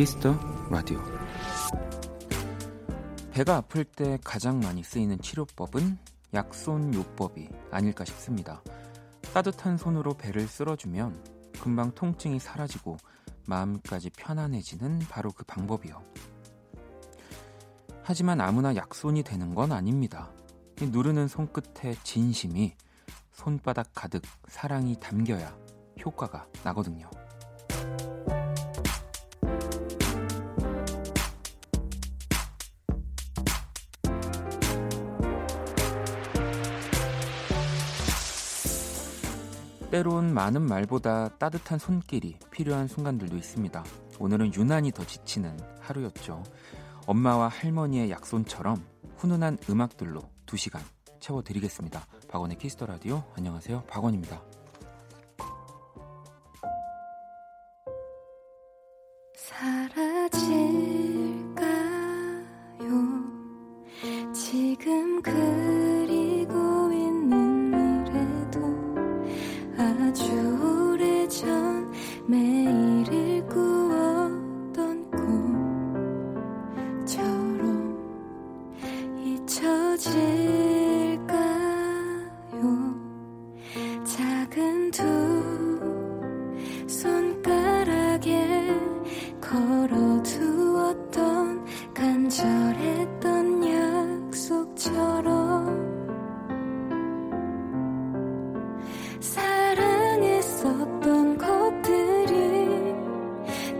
Kiss the Radio 배가 아플 때 가장 많이 쓰이는 치료법은 약손 요법이 아닐까 싶습니다. 따뜻한 손으로 배를 쓸어주면 금방 통증이 사라지고 마음까지 편안해지는 바로 그 방법이요. 하지만 아무나 약손이 되는 건 아닙니다. 누르는 손끝에 진심이 손바닥 가득 사랑이 담겨야 효과가 나거든요. 때론 많은 말보다 따뜻한 손길이 필요한 순간들도 있습니다. 오늘은 유난히 더 지치는 하루였죠. 엄마와 할머니의 약손처럼 훈훈한 음악들로 2시간 채워드리겠습니다. 박원의 키스터 라디오 안녕하세요. 박원입니다. 사랑했었던 것들이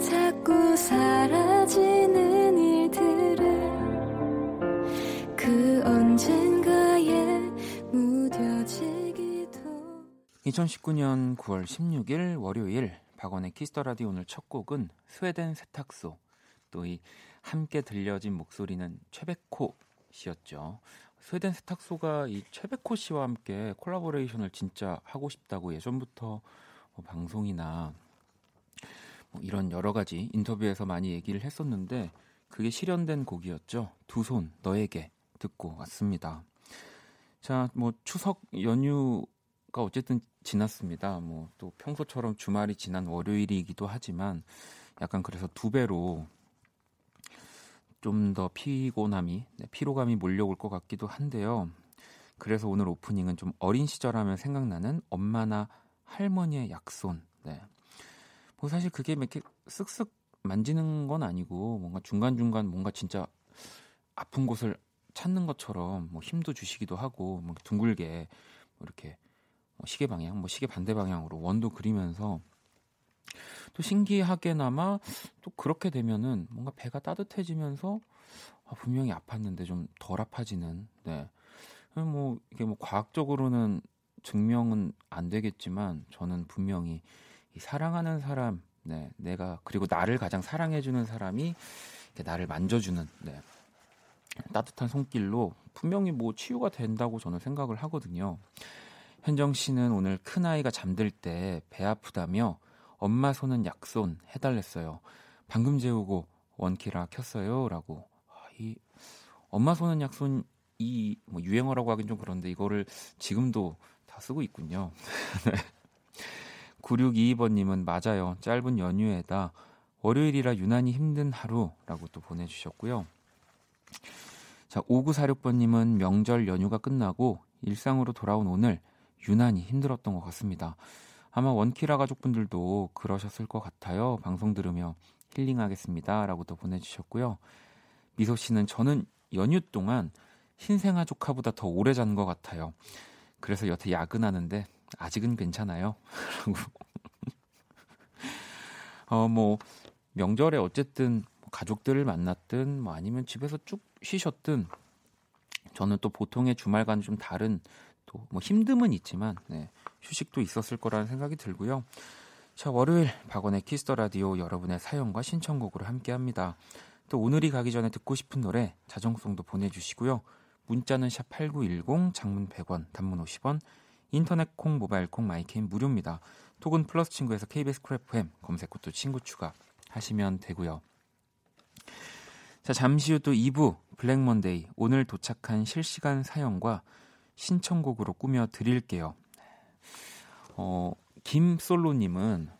자꾸 사라지는 일들을 그 언젠가에 무뎌지기도 2019년 9월 16일 월요일 박원의 Kiss the Radio 오늘 첫 곡은 스웨덴 세탁소 또 이 함께 들려진 목소리는 최백호 씨였죠. 스웨덴 세탁소가 이 최백호 씨와 함께 콜라보레이션을 진짜 하고 싶다고 예전부터 뭐 방송이나 뭐 이런 여러 가지 인터뷰에서 많이 얘기를 했었는데 그게 실현된 곡이었죠. 두 손 너에게 듣고 왔습니다. 자, 뭐 추석 연휴가 어쨌든 지났습니다. 뭐 또 평소처럼 주말이 지난 월요일이기도 하지만 약간 그래서 두 배로 좀 더 피곤함이 네, 피로감이 몰려올 것 같기도 한데요. 그래서 오늘 오프닝은 좀 어린 시절 하면 생각나는 엄마나 할머니의 약손. 네. 뭐 사실 그게 이렇게 쓱쓱 만지는 건 아니고 뭔가 중간중간 뭔가 진짜 아픈 곳을 찾는 것처럼 뭐 힘도 주시기도 하고 뭐 둥글게 뭐 이렇게 뭐 시계 방향, 뭐 시계 반대 방향으로 원도 그리면서 또 신기하게나마 또 그렇게 되면은 뭔가 배가 따뜻해지면서 아, 분명히 아팠는데 좀 덜 아파지는. 네. 뭐 이게 뭐 과학적으로는 증명은 안 되겠지만 저는 분명히 이 사랑하는 사람, 네, 내가 그리고 나를 가장 사랑해주는 사람이 나를 만져주는 네, 따뜻한 손길로 분명히 뭐 치유가 된다고 저는 생각을 하거든요. 현정 씨는 오늘 큰 아이가 잠들 때 배 아프다며 엄마 손은 약손 해달랬어요. 방금 재우고 원키라 켰어요 라고. 아, 이 엄마 손은 약손 이 뭐 유행어라고 하긴 좀 그런데 이거를 지금도 다 쓰고 있군요. 9622번님은 맞아요. 짧은 연휴에다 월요일이라 유난히 힘든 하루라고 또 보내주셨고요. 자, 5946번님은 명절 연휴가 끝나고 일상으로 돌아온 오늘 유난히 힘들었던 것 같습니다. 아마 원키라 가족분들도 그러셨을 것 같아요. 방송 들으며 힐링하겠습니다. 라고 또 보내주셨고요. 미소 씨는 저는 연휴 동안 신생아 조카보다 더 오래 잔 것 같아요. 그래서 여태 야근하는데 아직은 괜찮아요. 라고. 어, 뭐, 명절에 어쨌든 가족들을 만났든 뭐 아니면 집에서 쭉 쉬셨든 저는 또 보통의 주말과는 좀 다른 또 뭐 힘듦은 있지만 네, 휴식도 있었을 거라는 생각이 들고요. 자, 월요일 박원의 Kiss the Radio 여러분의 사연과 신청곡으로 함께 합니다. 또 오늘이 가기 전에 듣고 싶은 노래 자정송도 보내주시고요. 문자는 샵 8910, 장문 100원, 단문 50원, 인터넷 콩, 모바일 콩, 마이 K는 무료입니다. 톡은 플러스 친구에서 KBS Cool FM 검색 후 또 친구 추가 하시면 되고요. 자, 잠시 후 또 2부 Black Monday 오늘 도착한 실시간 사연과 신청곡으로 꾸며 드릴게요. 어, 김솔로님은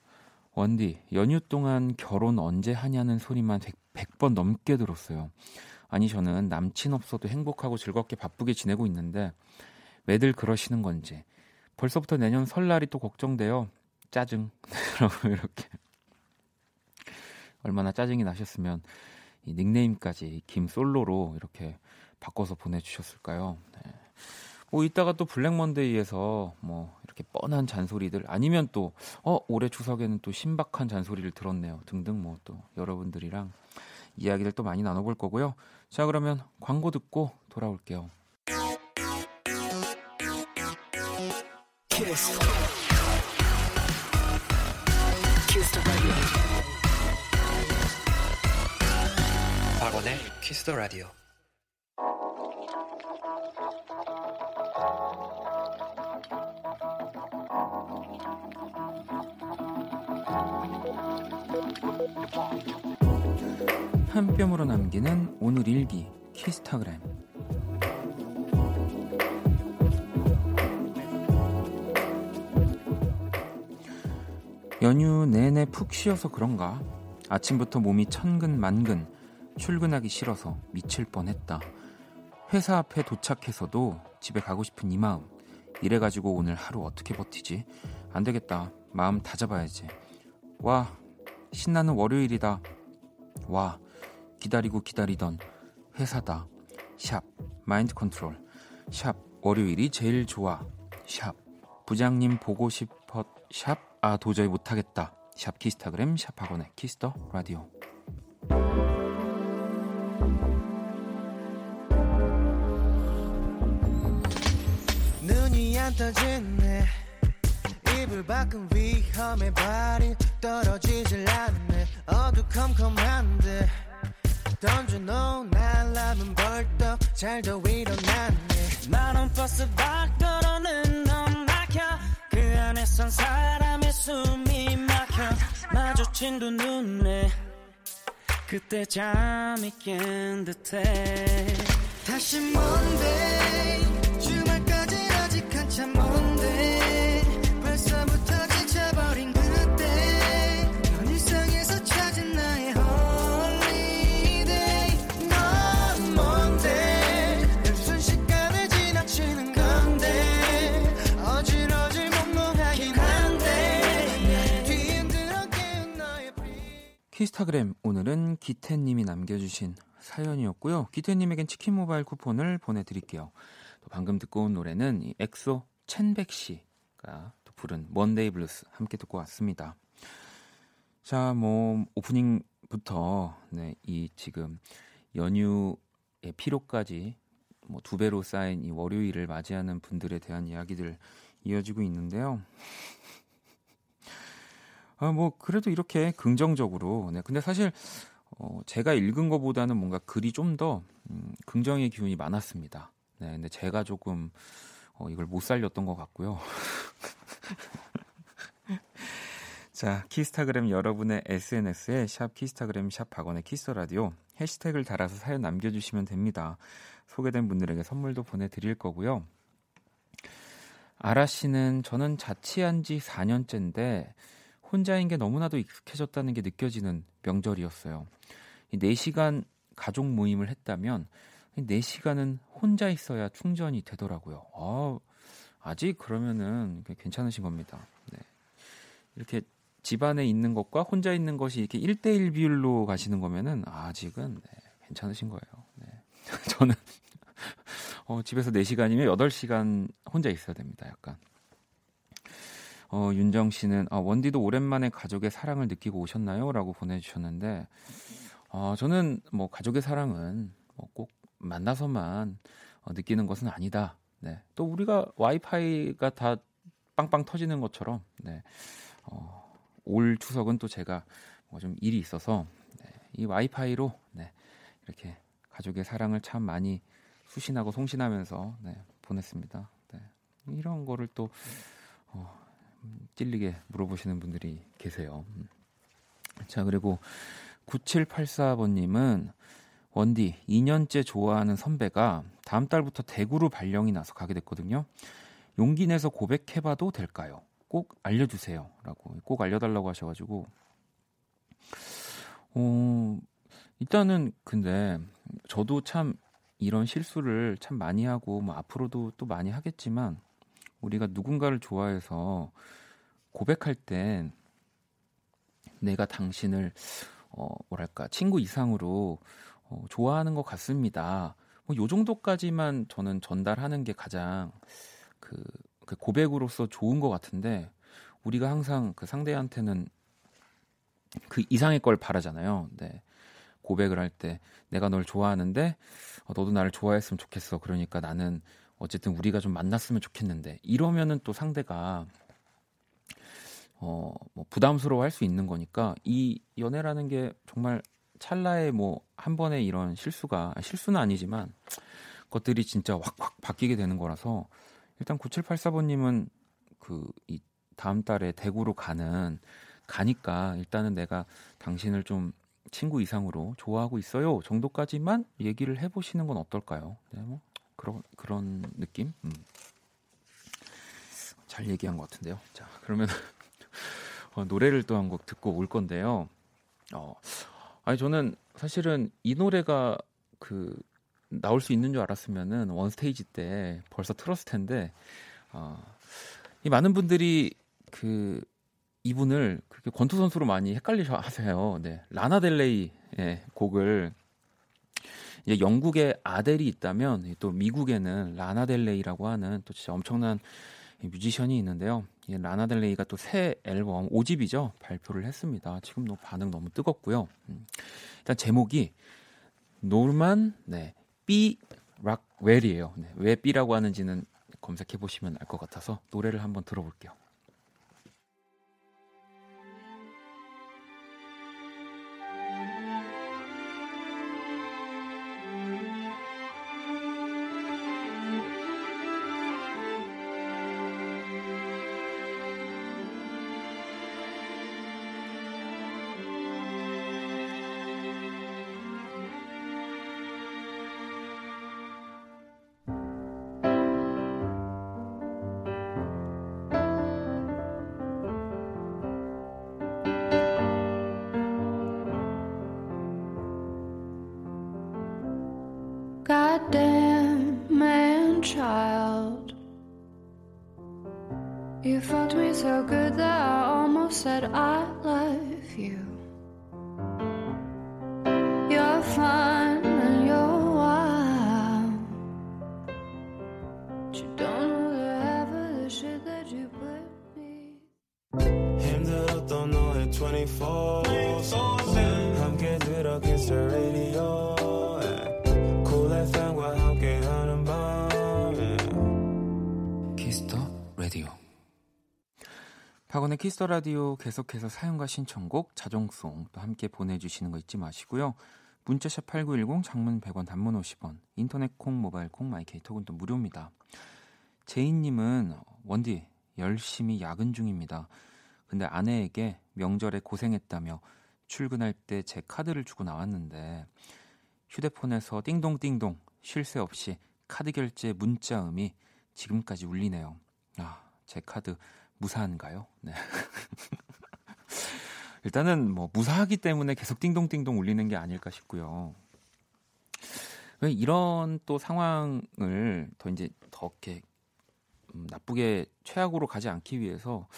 원디 연휴 동안 결혼 언제 하냐는 소리만 100, 100 번 넘게 들었어요. 아니 저는 남친 없어도 행복하고 즐겁게 바쁘게 지내고 있는데 왜들 그러시는 건지 벌써부터 내년 설날이 또 걱정돼요. 짜증. 이렇게 얼마나 짜증이 나셨으면 이 닉네임까지 김솔로로 이렇게 바꿔서 보내주셨을까요? 네. 뭐 이따가 또 블랙 먼데이에서 뭐 이렇게 뻔한 잔소리들 아니면 또 어 올해 추석에는 또 신박한 잔소리를 들었네요 등등 뭐 또 여러분들이랑 이야기를 또 많이 나눠볼 거고요. 자 그러면 광고 듣고 돌아올게요. 키스. 키스 박원의 키스 더 라디오. 한 뼘으로 남기는 오늘 일기 키스타그램. 연휴 내내 푹 쉬어서 그런가? 아침부터 몸이 천근 만근 출근하기 싫어서 미칠 뻔했다. 회사 앞에 도착해서도 집에 가고 싶은 이 마음. 이래가지고 오늘 하루 어떻게 버티지? 안 되겠다. 마음 다잡아야지. 와 신나는 월요일이다 와 기다리고 기다리던 회사다. 샵 mind control. 샵 월요일이 제일 좋아. 샵 부장님 보고 싶어. 샵 아 도저히 못하겠다. 샵 키스타그램 샵 박원의 Kiss the Radio. 눈이 안 떠지네 이불 밖은 위험해. 발이 떨어지질 않네. 어두컴컴한데. 던져놓은 알람은 벌떡 잘도 일어났네. 만원 버스 밖 걸어는 넌 막혀. 그 안에선 사람의 숨이 막혀. 마주친 두 눈에. 그때 잠이 깬 듯해. 다시 뭔데 키스타그램 오늘은 기태님이 남겨주신 사연이었고요. 기태님에겐 치킨 모바일 쿠폰을 보내드릴게요. 또 방금 듣고 온 노래는 이 엑소 첸백시가 또 부른 Monday Blues 함께 듣고 왔습니다. 자, 뭐 오프닝부터 네, 이 지금 연휴의 피로까지 뭐 두 배로 쌓인 이 월요일을 맞이하는 분들에 대한 이야기들 이어지고 있는데요. 아, 뭐 그래도 이렇게 긍정적으로. 네. 근데 사실 어, 제가 읽은 것보다는 뭔가 글이 좀더 음, 긍정의 기운이 많았습니다. 네. 근데 제가 조금 어, 이걸 못 살렸던 것 같고요. 자, 키스타그램 여러분의 SNS에 샵 키스타그램 샵 박원의 키스 라디오 해시태그를 달아서 사연 남겨주시면 됩니다. 소개된 분들에게 선물도 보내드릴 거고요. 아라 씨는 저는 자취한 지 4년째인데 혼자인 게 너무나도 익숙해졌다는 게 느껴지는 명절이었어요. 이 4시간 가족 모임을 했다면 4시간은 혼자 있어야 충전이 되더라고요. 아, 아직 그러면은 괜찮으신 겁니다. 네. 이렇게 집안에 있는 것과 혼자 있는 것이 이렇게 1대1 비율로 가시는 거면은 아직은 네, 괜찮으신 거예요. 네. 저는 어, 집에서 4시간이면 8시간 혼자 있어야 됩니다. 약간. 어, 윤정 씨는 아, 원디도 오랜만에 가족의 사랑을 느끼고 오셨나요? 라고 보내주셨는데 어, 저는 뭐 가족의 사랑은 뭐 꼭 만나서만 어, 느끼는 것은 아니다. 네. 또 우리가 와이파이가 다 빵빵 터지는 것처럼 네. 어, 올 추석은 또 제가 뭐 좀 일이 있어서 네. 이 와이파이로 네. 이렇게 가족의 사랑을 참 많이 수신하고 송신하면서 네. 보냈습니다. 네. 이런 거를 또 어, 찔리게 물어보시는 분들이 계세요. 음. 자, 그리고 9784번님은 원디 2년째 좋아하는 선배가 다음 달부터 대구로 발령이 나서 가게 됐거든요. 용기 내서 고백해봐도 될까요? 꼭 알려주세요라고 꼭 알려달라고 하셔가지고 어 일단은 근데 저도 참 이런 실수를 참 많이 하고 뭐 앞으로도 또 많이 하겠지만 우리가 누군가를 좋아해서 고백할 땐 내가 당신을 어 뭐랄까 친구 이상으로 어, 좋아하는 것 같습니다. 뭐 요 정도까지만 저는 전달하는 게 가장 그, 그 고백으로서 좋은 것 같은데 우리가 항상 그 상대한테는 그 이상의 걸 바라잖아요. 네. 고백을 할 때 내가 널 좋아하는데 어, 너도 나를 좋아했으면 좋겠어. 그러니까 나는 어쨌든 우리가 좀 만났으면 좋겠는데 이러면은 또 상대가 어, 뭐 부담스러워 할 수 있는 거니까 이 연애라는 게 정말 찰나의 뭐 한 번의 이런 실수가 실수는 아니지만 것들이 진짜 확확 바뀌게 되는 거라서 일단 9784번님은 그 이 다음 달에 대구로 가는 가니까 일단은 내가 당신을 좀 친구 이상으로 좋아하고 있어요 정도까지만 얘기를 해보시는 건 어떨까요? 네, 뭐 그런 그런 느낌. 음. 잘 얘기한 것 같은데요. 자 그러면 어, 노래를 또 한 곡 듣고 올 건데요. 어, 아니 저는 사실은 이 노래가 그 나올 수 있는 줄 알았으면은 One Stage 때 벌써 틀었을 텐데 어, 이 많은 분들이 그 이분을 그렇게 권투 선수로 많이 헷갈리셔 하세요. 네. 라나 델레이의 곡을 이제 영국에 아델이 있다면 또 미국에는 라나 델 레이라고 하는 또 진짜 엄청난 뮤지션이 있는데요. 라나 델 레이가 또 새 앨범 5집이죠 발표를 했습니다. 지금 너 반응 너무 뜨겁고요. 음. 일단 제목이 노만 네 B 락웰이에요. 네, 왜 B라고 하는지는 검색해 보시면 알 것 같아서 노래를 한번 들어볼게요. Kiss the Radio 계속해서 사연과 신청곡, 자정송 또 함께 보내주시는 거 잊지 마시고요. 문자 샵 8910 장문 100원 단문 50원 인터넷 콩 모바일 콩 마이 K 톡은 또 무료입니다. 제인님은 원디 열심히 야근 중입니다. 근데 아내에게 명절에 고생했다며 출근할 때 제 카드를 주고 나왔는데 휴대폰에서 띵동띵동 쉴 새 없이 카드 결제 문자음이 지금까지 울리네요. 아, 제 카드 무사한가요? 네. 일단은 뭐 무사하기 때문에 계속 띵동띵동 울리는 게 아닐까 싶고요. 왜 이런 또 상황을 더 이제 더 이렇게 음, 나쁘게 최악으로 가지 않기 위해서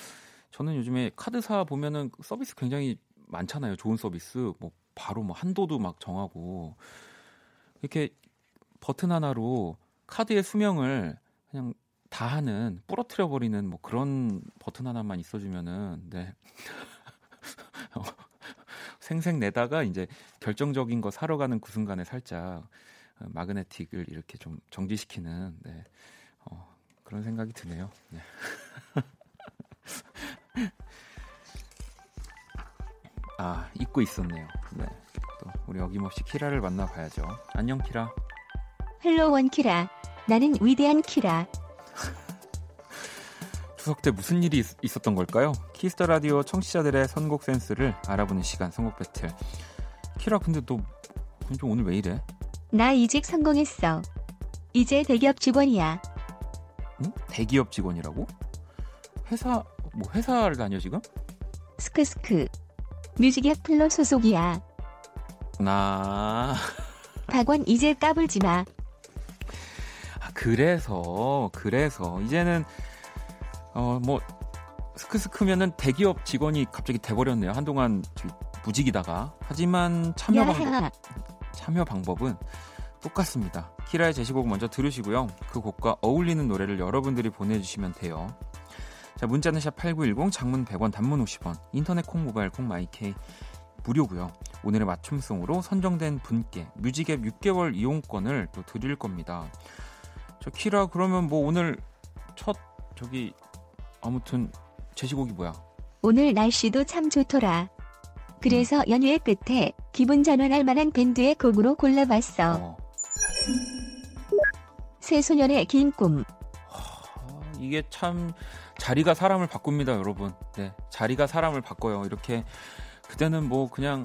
저는 요즘에 카드사 보면은 서비스 굉장히 많잖아요. 좋은 서비스. 뭐 바로 뭐 한도도 막 정하고 이렇게 버튼 하나로 카드의 수명을 그냥 다 하는 부러뜨려 버리는 뭐 그런 버튼 하나만 있어주면은 네 생생 내다가 이제 결정적인 거 사러 가는 그 순간에 살짝 어, 마그네틱을 이렇게 좀 정지시키는 네, 어, 그런 생각이 드네요. 네. 아 잊고 있었네요. 네, 또 우리 어김없이 키라를 만나봐야죠. 안녕 키라. Hello 원 키라. 나는 위대한 키라. 추석 때 무슨 일이 있, 있었던 걸까요? Kiss the Radio 청취자들의 선곡 센스를 알아보는 시간 선곡 배틀. 키라 근데 너 좀 오늘 왜 이래? 나 이직 성공했어. 이제 대기업 직원이야. 응? 대기업 직원이라고? 회사 뭐 회사를 다녀 지금? 스크스크. 뮤직 앱 FLO 소속이야. 나 박원 이제 까불지 마. 아, 그래서 그래서 이제는 어 뭐 스크스크면은 대기업 직원이 갑자기 돼버렸네요. 한동안 무직이다가 하지만 참여 방법. 참여 방법은 똑같습니다. 키라의 제시곡 먼저 들으시고요. 그 곡과 어울리는 노래를 여러분들이 보내주시면 돼요. 자, 문자는 샵 8910, 장문 100원, 단문 50원, 인터넷 콩, 모바일 콩, 마이케이 무료고요. 오늘의 맞춤송으로 선정된 분께 뮤직앱 6개월 이용권을 또 드릴 겁니다. 저 키라 그러면 뭐 오늘 첫 저기 아무튼 제시곡이 뭐야? 오늘 날씨도 참 좋더라. 그래서 연휴의 끝에 기분 전환할 만한 밴드의 곡으로 골라봤어. 어. 새소년의 긴 꿈. 아, 이게 참 자리가 사람을 바꿉니다, 여러분. 네, 자리가 사람을 바꿔요. 이렇게 그때는 뭐 그냥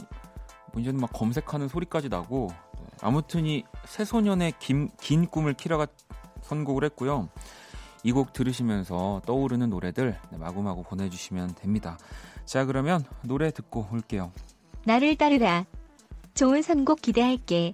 뭐 이제는 막 검색하는 소리까지 나고 네, 아무튼 이 새소년의 긴, 긴 꿈을 키라가 선곡을 했고요. 이 곡 들으시면서 떠오르는 노래들 네, 마구마구 보내주시면 됩니다. 자, 그러면 노래 듣고 올게요. 나를 따르라. 좋은 선곡 기대할게.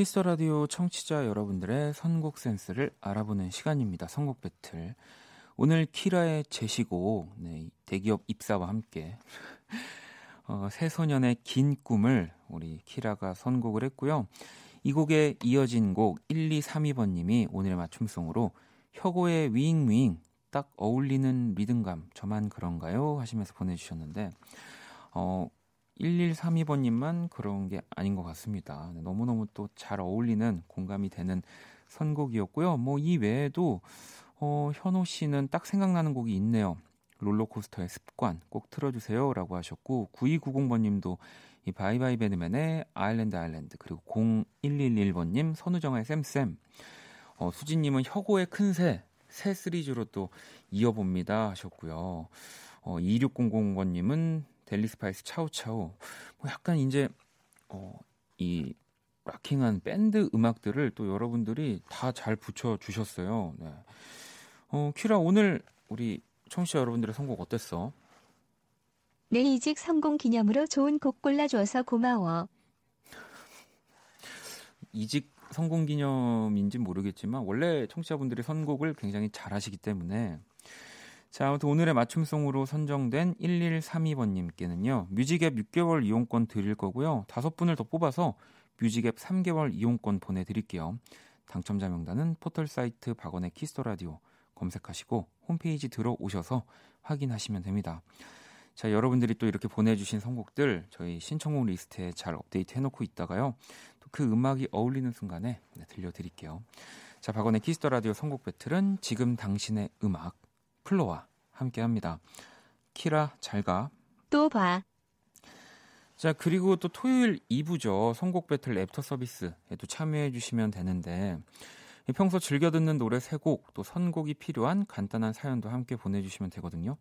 키스 더 라디오 청취자 여러분들의 선곡 센스를 알아보는 시간입니다. 선곡 배틀. 오늘 키라의 제시곡, 네, 대기업 입사와 함께 어, 새소년의 긴 꿈을 우리 키라가 선곡을 했고요. 이 곡에 이어진 곡 1232번님이 오늘의 맞춤송으로 혁오의 윙윙 딱 어울리는 리듬감 저만 그런가요? 하시면서 보내주셨는데 어, 1132번님만 그런 게 아닌 것 같습니다. 네, 너무너무 또 잘 어울리는 공감이 되는 선곡이었고요. 뭐 이 외에도 어, 현호 씨는 딱 생각나는 곡이 있네요. 롤러코스터의 습관 꼭 틀어주세요 라고 하셨고 9290번님도 이 바이바이 배드맨의 아일랜드 아일랜드 그리고 0111번님 선우정아의 쌤쌤 어, 수진님은 혁오의 큰새 새 시리즈로 또 이어봅니다 하셨고요. 어, 2600번님은 델리 스파이스 차우차우 뭐 약간 이제 어, 이 rocking한 밴드 음악들을 또 여러분들이 다 잘 붙여 주셨어요. 네. 어, 키라 오늘 우리 청취자 여러분들의 선곡 어땠어? 내 이직 성공 기념으로 좋은 곡 골라줘서 고마워. 이직 성공 기념인지 모르겠지만 원래 청취자분들이 선곡을 굉장히 잘하시기 때문에 자 아무튼 오늘의 맞춤송으로 선정된 1132번님께는요 뮤직앱 6개월 이용권 드릴 거고요 다섯 분을 더 뽑아서 뮤직앱 3개월 이용권 보내드릴게요 당첨자 명단은 포털 사이트 박원의 키스 더 라디오 검색하시고 홈페이지 들어오셔서 확인하시면 됩니다. 자, 여러분들이 또 이렇게 보내주신 선곡들 저희 신청곡 리스트에 잘 업데이트 해놓고 있다가요. 또 그 음악이 어울리는 순간에 네, 들려드릴게요. 자, 박원의 키스 더 라디오 선곡 배틀은 지금 당신의 음악 플로와 함께 합니다. 키라 잘 가. 또 봐. 자, 그리고 또 토요일 2부죠. 선곡 배틀 애프터 서비스에도 참여해 주시면 되는데 평소 즐겨 듣는 노래 3곡, 또 선곡이 필요한 간단한 사연도 함께 보내 주시면 되거든요.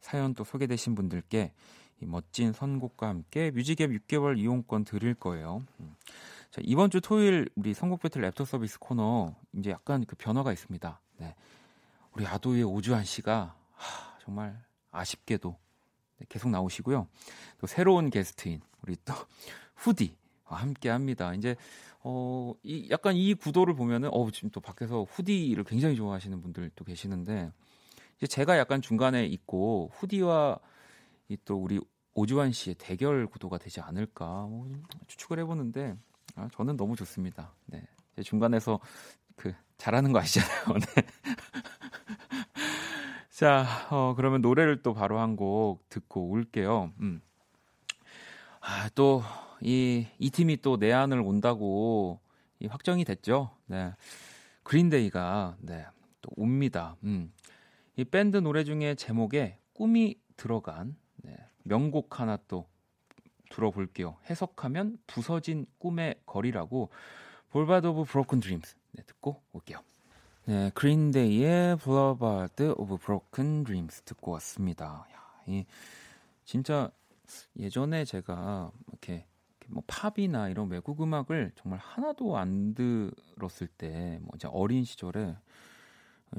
사연 또 소개되신 분들께 이 멋진 선곡과 함께 뮤직앱 6개월 이용권 드릴 거예요. 음. 자, 이번 주 토요일 우리 선곡 배틀 랩터 서비스 코너 이제 약간 그 변화가 있습니다. 네. 우리 아도의 오주환 씨가 하, 정말 아쉽게도 네, 계속 나오시고요. 또 새로운 게스트인 우리 또 후디 함께 합니다. 이제 어, 이 약간 이 구도를 보면은 어 지금 또 밖에서 후디를 굉장히 좋아하시는 분들도 계시는데 이제 제가 약간 중간에 있고 후디와 이 또 우리 오주환 씨의 대결 구도가 되지 않을까 뭐 추측을 해보는데 아, 저는 너무 좋습니다. 네, 중간에서 그 잘하는 거 아시잖아요. 네. 자, 어, 그러면 노래를 또 바로 한 곡 듣고 올게요. 음. 아, 또, 이, 이 팀이 또 내한을 온다고 이 확정이 됐죠. 네. 그린데이가, 네, 또 옵니다. 음. 이 밴드 노래 중에 제목에 꿈이 들어간 네, 명곡 하나 또 들어볼게요. 해석하면 부서진 꿈의 거리라고 Boulevard of Broken Dreams 네, 듣고 올게요. 네, 그린데이의 Boulevard of Broken Dreams 듣고 왔습니다. 야, 이 진짜 예전에 제가 이렇게 뭐 팝이나 이런 외국 음악을 정말 하나도 안 들었을 때, 뭐 이제 어린 시절에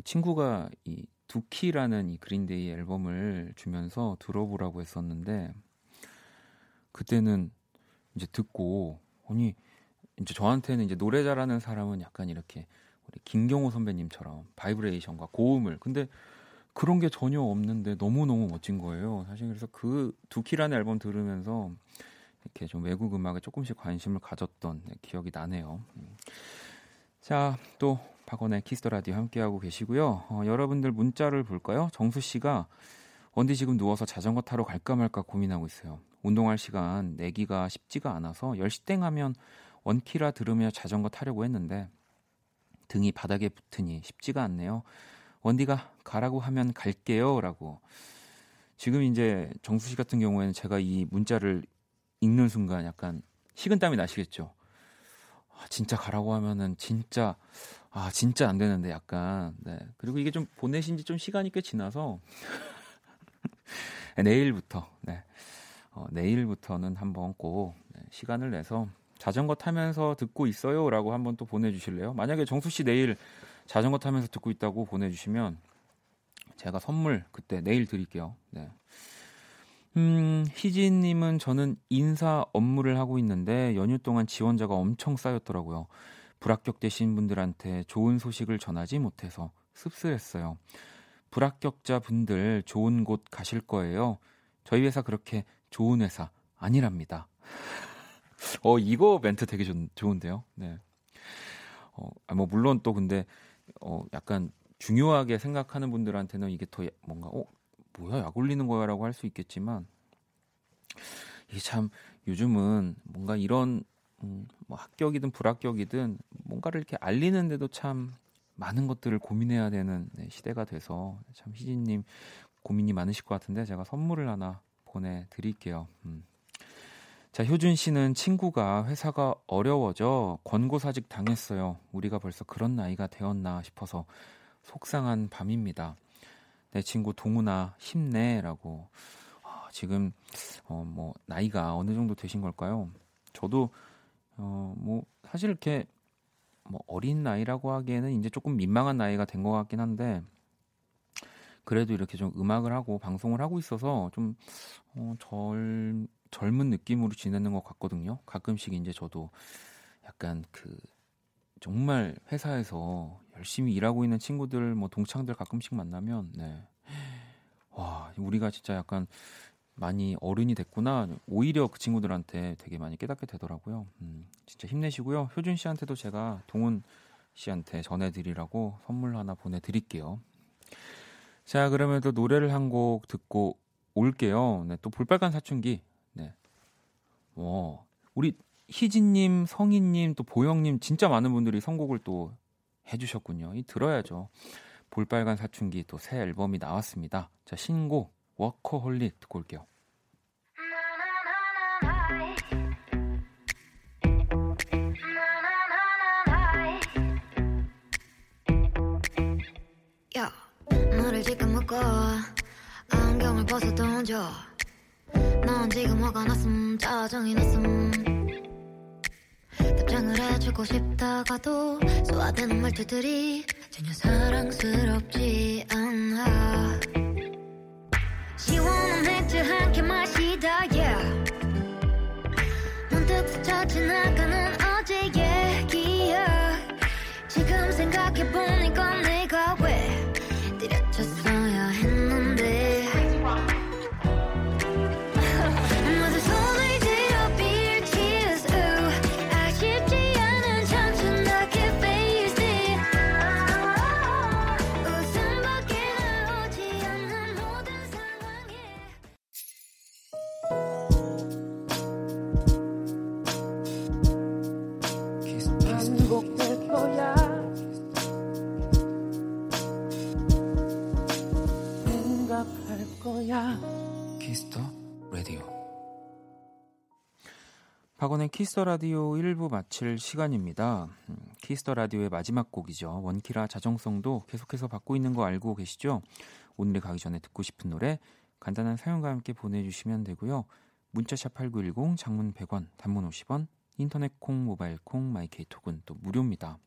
친구가 이 Dookie라는 이 그린데이 앨범을 주면서 들어보라고 했었는데 그때는 이제 듣고 아니 이제 저한테는 이제 노래 잘하는 사람은 약간 이렇게 김경호 선배님처럼 바이브레이션과 고음을 근데 그런 게 전혀 없는데 너무너무 멋진 거예요. 사실 그래서 그 Dookie라는 앨범 들으면서 이렇게 좀 외국 음악에 조금씩 관심을 가졌던 네, 기억이 나네요. 음. 자, 또 박원의 키스 더 라디오 함께하고 계시고요. 어, 여러분들 문자를 볼까요? 정수 씨가 원디 지금 누워서 자전거 타러 갈까 말까 고민하고 있어요. 운동할 시간 내기가 쉽지가 않아서 10시 땡 하면 원키라 들으며 자전거 타려고 했는데 등이 바닥에 붙으니 쉽지가 않네요. 원디가 가라고 하면 갈게요. 라고. 지금 이제 정수 씨 같은 경우에는 제가 이 문자를 읽는 순간 약간 식은땀이 나시겠죠. 아, 진짜 가라고 하면은 진짜 아 진짜 안 되는데 약간 네 그리고 이게 좀 보내신 지 좀 시간이 꽤 지나서 내일부터 네 어, 내일부터는 한번 꼭 네, 시간을 내서 자전거 타면서 듣고 있어요라고 한번 또 보내주실래요? 만약에 정수 씨 내일 자전거 타면서 듣고 있다고 보내주시면 제가 선물 그때 내일 드릴게요. 네. 음, 희진님은 저는 인사 업무를 하고 있는데 연휴 동안 지원자가 엄청 쌓였더라고요. 불합격되신 분들한테 좋은 소식을 전하지 못해서 씁쓸했어요. 불합격자 분들 좋은 곳 가실 거예요. 저희 회사 그렇게 좋은 회사 아니랍니다. 어, 이거 멘트 되게 좋, 좋은데요. 네. 어, 아, 뭐, 물론 또 근데, 어, 약간 중요하게 생각하는 분들한테는 이게 더 뭔가, 어, 뭐야, 약 올리는 거야 라고 할 수 있겠지만, 이게 참 요즘은 뭔가 이런 음, 뭐 합격이든 불합격이든 뭔가를 이렇게 알리는데도 참 많은 것들을 고민해야 되는 네, 시대가 돼서 참 희진님 고민이 많으실 것 같은데 제가 선물을 하나 보내드릴게요. 음. 자, 효준 씨는 친구가 회사가 어려워져 권고사직 당했어요. 우리가 벌써 그런 나이가 되었나 싶어서 속상한 밤입니다. 내 친구 동훈아 힘내라고 아, 지금 어, 뭐 나이가 어느 정도 되신 걸까요? 저도 어, 뭐 사실 이렇게 뭐 어린 나이라고 하기에는 이제 조금 민망한 나이가 된 것 같긴 한데 그래도 이렇게 좀 음악을 하고 방송을 하고 있어서 좀 어, 젊, 젊은 느낌으로 지내는 것 같거든요. 가끔씩 이제 저도 약간 그 정말 회사에서 열심히 일하고 있는 친구들 뭐 동창들 가끔씩 만나면 네. 와, 우리가 진짜 약간 많이 어른이 됐구나. 오히려 그 친구들한테 되게 많이 깨닫게 되더라고요. 음, 진짜 힘내시고요. 효준 씨한테도 제가 동훈 씨한테 전해드리라고 선물 하나 보내드릴게요. 자, 그러면 또 노래를 한 곡 듣고 올게요. 네, 또 볼빨간 사춘기. 어, 우리 희진님, 성희님, 또 보영님 진짜 많은 분들이 선곡을 또 해주셨군요. 이 들어야죠. 볼빨간 사춘기 또 새 앨범이 나왔습니다. 자 신곡 워커홀릭 듣고 올게요. 야, 너를 지금 묶어 안경을 벗어 던져 넌 지금 화가 났음 짜증이 났음. 답장을 해주고 싶다가도 쏘아대는 말투들이 전혀 사랑스럽지 않아. 시원한 맥주 한 캔 마시다 yeah. 문득 스쳐 지나가는 어제 얘기야 지금 생각해보니까 내가 왜 거야 키스 더 라디오. 박원의 키스 더 라디오 1부 마칠 시간입니다. 음, 키스 더 라디오의 마지막 곡이죠. 원키라 자정송도 계속해서 받고 있는 거 알고 계시죠? 오늘이 가기 전에 듣고 싶은 노래 간단한 사연과 함께 보내주시면 되고요. 문자샵 8910, 장문 100원, 단문 50원, 인터넷 콩, 모바일 콩, 마이케이톡은 또 무료입니다.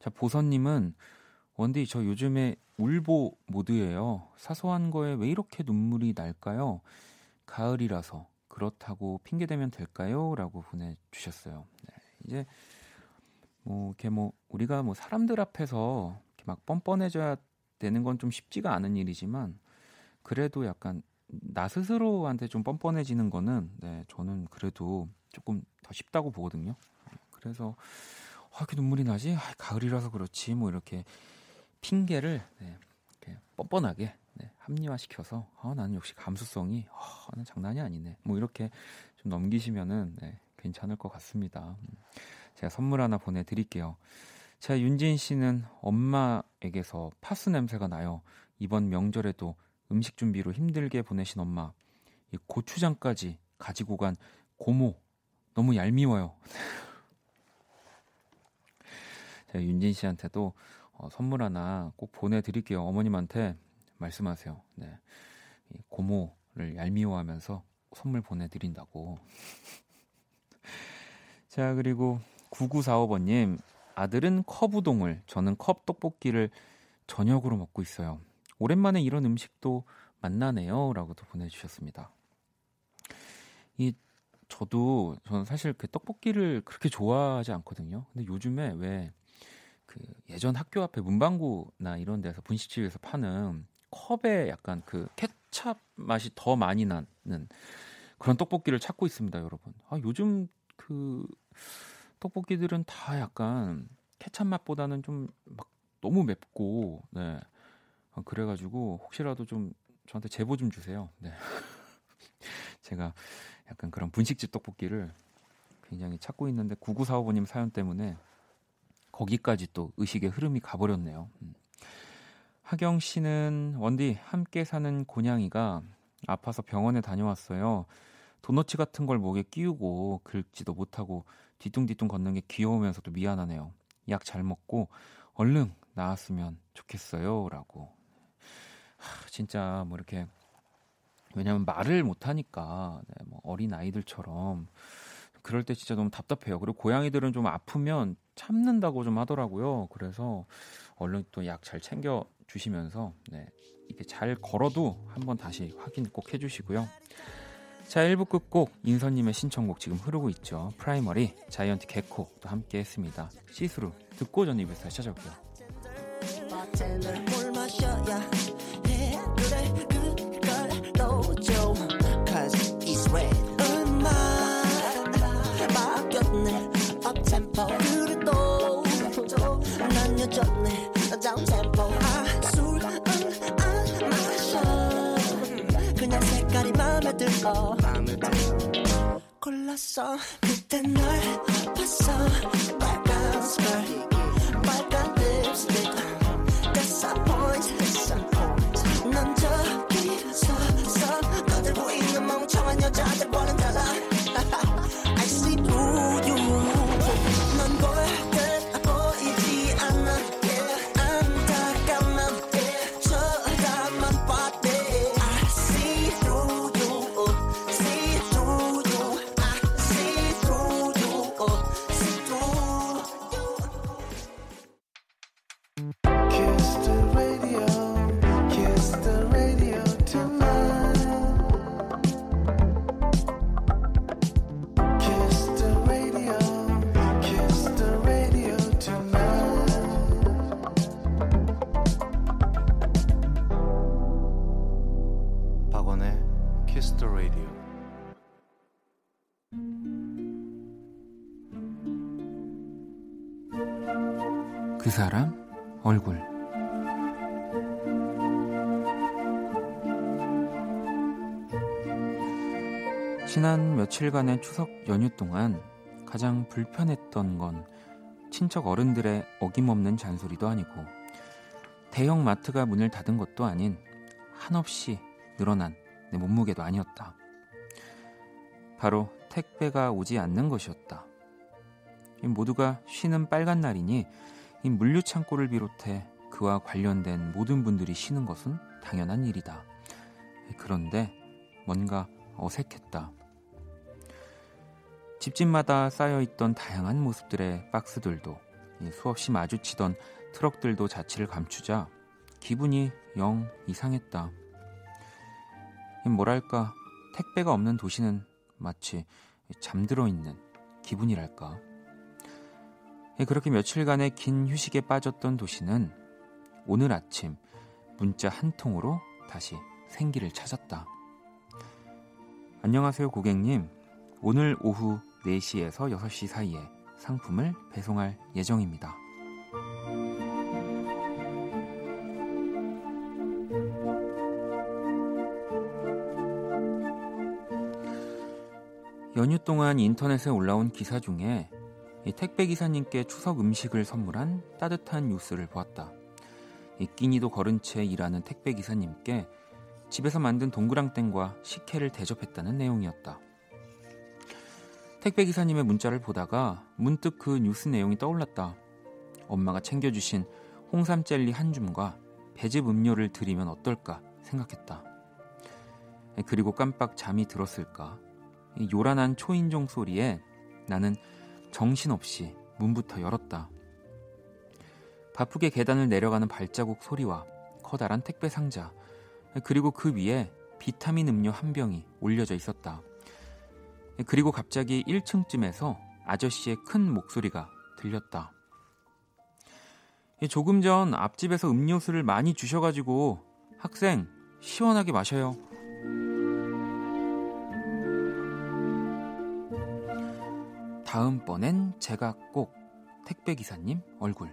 자, 보선님은 원디 저 요즘에 울보 모드예요. 사소한 거에 왜 이렇게 눈물이 날까요? 가을이라서 그렇다고 핑계 대면 될까요? 라고 보내주셨어요. 네, 이제 뭐 이렇게 뭐 우리가 뭐 사람들 앞에서 이렇게 막 뻔뻔해져야 되는 건 좀 쉽지가 않은 일이지만 그래도 약간 나 스스로한테 좀 뻔뻔해지는 거는 네, 저는 그래도 조금 더 쉽다고 보거든요. 그래서 아, 이렇게 눈물이 나지? 아, 가을이라서 그렇지. 뭐 이렇게 핑계를 네, 이렇게 뻔뻔하게 네, 합리화시켜서 아, 나는 역시 감수성이 아, 난 장난이 아니네. 뭐 이렇게 좀 넘기시면은 네, 괜찮을 것 같습니다. 음, 제가 선물 하나 보내드릴게요. 자, 윤진 씨는 엄마에게서 파스 냄새가 나요. 이번 명절에도 음식 준비로 힘들게 보내신 엄마. 이 고추장까지 가지고 간 고모. 너무 얄미워요. 제가 윤진 씨한테도 어, 선물 하나 꼭 보내드릴게요. 어머님한테 말씀하세요. 네. 이 고모를 얄미워하면서 선물 보내드린다고. 자, 그리고 9945번님, 아들은 컵우동을, 저는 컵 떡볶이를 저녁으로 먹고 있어요. 오랜만에 이런 음식도 만나네요. 라고도 보내주셨습니다. 이, 저도, 저는 사실 그 떡볶이를 그렇게 좋아하지 않거든요. 근데 요즘에 왜, 그 예전 학교 앞에 문방구나 이런 데서 분식집에서 파는 컵에 약간 그 케찹 맛이 더 많이 나는 그런 떡볶이를 찾고 있습니다, 여러분. 아, 요즘 그 떡볶이들은 다 약간 케찹 맛보다는 좀 막 너무 맵고, 네. 아, 그래 가지고 혹시라도 좀 저한테 제보 좀 주세요. 네. 제가 약간 그런 분식집 떡볶이를 굉장히 찾고 있는데 9945번님 사연 때문에 거기까지 또 의식의 흐름이 가버렸네요. 음. 하경 씨는 원디 함께 사는 고양이가 아파서 병원에 다녀왔어요. 도너츠 같은 걸 목에 끼우고 긁지도 못하고 뒤뚱뒤뚱 걷는 게 귀여우면서도 미안하네요. 약 잘 먹고 얼른 나았으면 좋겠어요라고. 하, 진짜 뭐 이렇게 왜냐면 말을 못 하니까 네, 뭐 어린 아이들처럼 그럴 때 진짜 너무 답답해요. 그리고 고양이들은 좀 아프면 참는다고 좀 하더라고요. 그래서 얼른 또 약 잘 챙겨 주시면서 네, 이게 잘 걸어도 한번 다시 확인 꼭 해주시고요. 자, 1부 끝곡 인선님의 신청곡 지금 흐르고 있죠. 프라이머리, 자이언티 개코 또 함께 했습니다. See Through 듣고 전 2부에서 찾아올게요. 들어 골랐어. 그때 널 봤어. 빨간 스컬 빨간 립스틱. disappoint 넌 저기 서 서 떠들고 있는 멍청한 여자들 보는 달라 며칠간의 추석 연휴 동안 가장 불편했던 건 친척 어른들의 어김없는 잔소리도 아니고 대형 마트가 문을 닫은 것도 아닌 한없이 늘어난 내 몸무게도 아니었다. 바로 택배가 오지 않는 것이었다. 모두가 쉬는 빨간 날이니 이 물류 창고를 비롯해 그와 관련된 모든 분들이 쉬는 것은 당연한 일이다. 그런데 뭔가 어색했다. 집집마다 쌓여있던 다양한 모습들의 박스들도 수없이 마주치던 트럭들도 자취를 감추자 기분이 영 이상했다. 뭐랄까 택배가 없는 도시는 마치 잠들어 있는 기분이랄까. 그렇게 며칠간의 긴 휴식에 빠졌던 도시는 오늘 아침 문자 한 통으로 다시 생기를 찾았다. 안녕하세요, 고객님. 오늘 오후 4시에서 6시 사이에 상품을 배송할 예정입니다. 연휴 동안 인터넷에 올라온 기사 중에 택배 기사님께 추석 음식을 선물한 따뜻한 뉴스를 보았다. 끼니도 거른 채 일하는 택배 기사님께 집에서 만든 동그랑땡과 식혜를 대접했다는 내용이었다. 택배 기사님의 문자를 보다가 문득 그 뉴스 내용이 떠올랐다. 엄마가 챙겨주신 홍삼 젤리 한 줌과 배즙 음료를 드리면 어떨까 생각했다. 그리고 깜빡 잠이 들었을까. 요란한 초인종 소리에 나는 정신없이 문부터 열었다. 바쁘게 계단을 내려가는 발자국 소리와 커다란 택배 상자, 그리고 그 위에 비타민 음료 한 병이 올려져 있었다. 그리고 갑자기 1층쯤에서 아저씨의 큰 목소리가 들렸다. 조금 전 앞집에서 음료수를 많이 주셔가지고 학생 시원하게 마셔요. 다음번엔 제가 꼭 택배 기사님 얼굴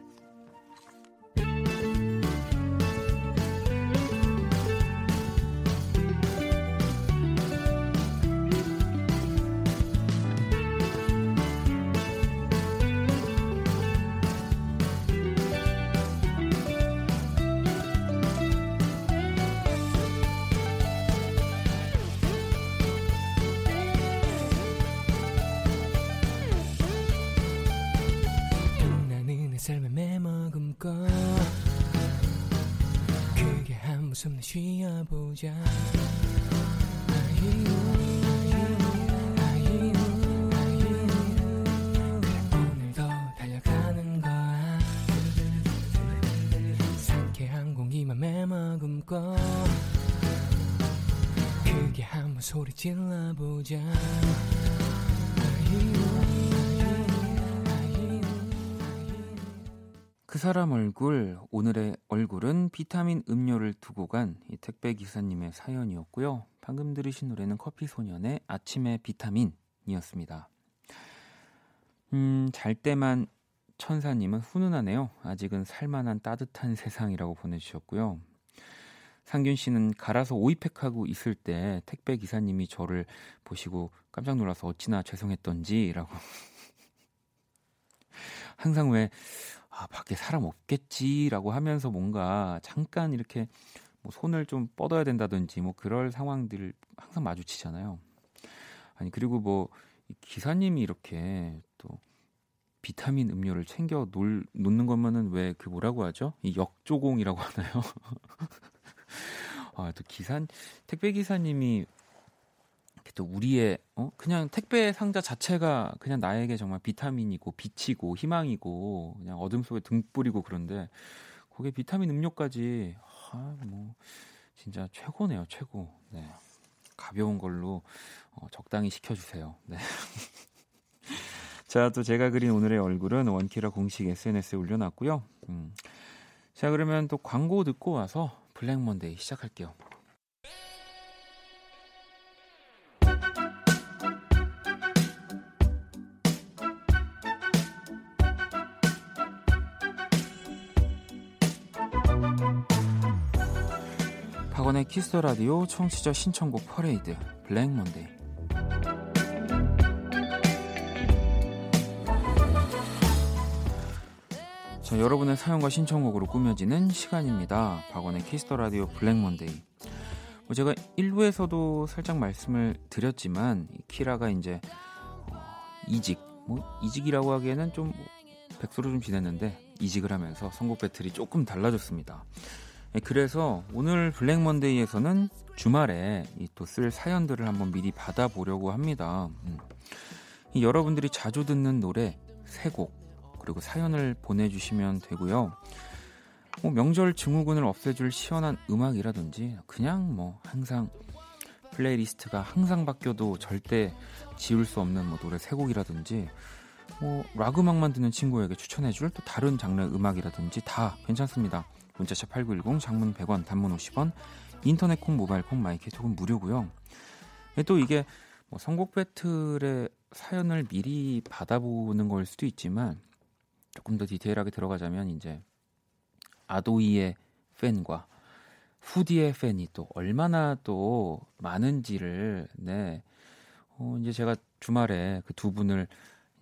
그 사람 얼굴 오늘의 얼굴은 비타민 음료를 두고 간이 택배 기사님의 사연이었고요. 방금 들으신 노래는 커피 소년의 아침의 비타민이었습니다. 음, 잘 때만 천사님은 훈훈하네요. 아직은 살만한 따뜻한 세상이라고 보내주셨고요. 상균 씨는 갈아서 오이팩하고 있을 때 택배 기사님이 저를 보시고 깜짝 놀라서 어찌나 죄송했던지라고 항상 왜 아, 밖에 사람 없겠지라고 하면서 뭔가 잠깐 이렇게 뭐 손을 좀 뻗어야 된다든지 뭐 그럴 상황들 항상 마주치잖아요. 아니 그리고 뭐 기사님이 이렇게 또 비타민 음료를 챙겨 놓, 놓는 거면은 왜 그 뭐라고 하죠? 이 역조공이라고 하나요? 아, 또 기사 택배 기사님이 또 우리의 어? 그냥 택배 상자 자체가 그냥 나에게 정말 비타민이고 빛이고 희망이고 그냥 어둠 속에 등불이고 그런데 거기에 비타민 음료까지 아 뭐 진짜 최고네요 최고. 네. 가벼운 걸로 어, 적당히 시켜 주세요. 네. 자 또 제가 그린 오늘의 얼굴은 원키라 공식 SNS에 올려놨고요. 음. 자 그러면 또 광고 듣고 와서 블랙몬데이 시작할게요. 박원의 키스 더 라디오 청취자 신청곡 퍼레이드 블랙 먼데이 자, 여러분의 사연과 신청곡으로 꾸며지는 시간입니다. 박원의 키스 더 라디오 블랙 먼데이. 뭐 제가 1부에서도 살짝 말씀을 드렸지만 이 키라가 이제 어, 이직, 뭐 이직이라고 하기에는 좀 백수로 좀 지냈는데 이직을 하면서 선곡 배틀이 조금 달라졌습니다. 예, 그래서 오늘 블랙 먼데이에서는 주말에 또 쓸 사연들을 한번 미리 받아보려고 합니다. 음. 이 여러분들이 자주 듣는 노래 세 곡 그리고 사연을 보내주시면 되고요. 뭐 명절 증후군을 없애줄 시원한 음악이라든지 그냥 뭐 항상 플레이리스트가 항상 바뀌어도 절대 지울 수 없는 뭐 노래 세 곡이라든지 뭐 락 음악만 듣는 친구에게 추천해줄 또 다른 장르의 음악이라든지 다 괜찮습니다. 문자샵 8910 장문 100원 단문 50원 인터넷 콩 모바일 콩 마이크 톡은 무료고요. 또 이게 뭐 선곡 배틀의 사연을 미리 받아보는 걸 수도 있지만 조금 더 디테일하게 들어가자면 이제 아도이의 팬과 후디의 팬이 또 얼마나 또 많은지를 네 어, 이제 제가 주말에 그 두 분을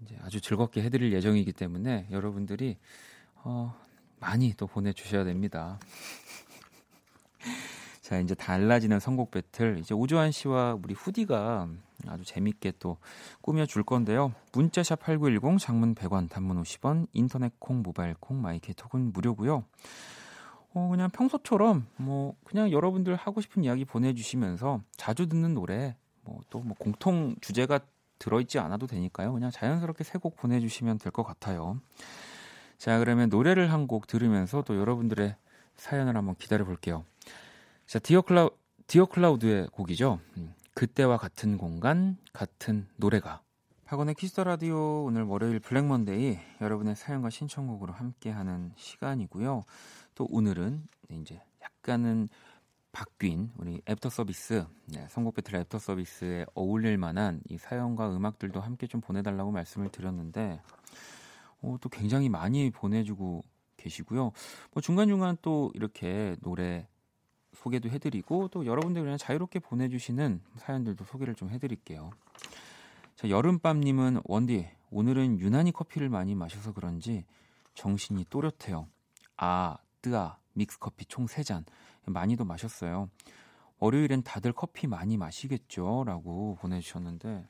이제 아주 즐겁게 해드릴 예정이기 때문에 여러분들이 어, 많이 또 보내주셔야 됩니다. 자 이제 달라지는 선곡 배틀 이제 오주환 씨와 우리 후디가 아주 재밌게 또 꾸며 줄 건데요. 문자샵 8910 장문 100원 단문 50원 인터넷 콩 모바일 콩 마이케톡은 무료고요. 어 그냥 평소처럼 뭐 그냥 여러분들 하고 싶은 이야기 보내 주시면서 자주 듣는 노래 뭐또뭐 공통 주제가 들어 있지 않아도 되니까요. 그냥 자연스럽게 세 곡 보내 주시면 될 것 같아요. 자, 그러면 노래를 한 곡 들으면서 또 여러분들의 사연을 한번 기다려 볼게요. 자, 디어 클라우, 디어 클라우드의 곡이죠. 음, 그때와 같은 공간, 같은 노래가. 박원의 키스 더 라디오 오늘 월요일 블랙 먼데이 여러분의 사연과 신청곡으로 함께하는 시간이고요. 또 오늘은 이제 약간은 바뀐 우리 애프터 서비스 네, 선곡 배틀 애프터 서비스에 어울릴 만한 이 사연과 음악들도 함께 좀 보내달라고 말씀을 드렸는데 어, 또 굉장히 많이 보내주고 계시고요. 뭐 중간 중간 또 이렇게 노래 소개도 해드리고 또 여러분들 그냥 자유롭게 보내주시는 사연들도 소개를 좀 해드릴게요. 자, 여름밤님은 원디 오늘은 유난히 커피를 많이 마셔서 그런지 정신이 또렷해요. 아, 뜨아, 믹스커피 총 3잔. 많이도 마셨어요. 월요일엔 다들 커피 많이 마시겠죠? 라고 보내주셨는데,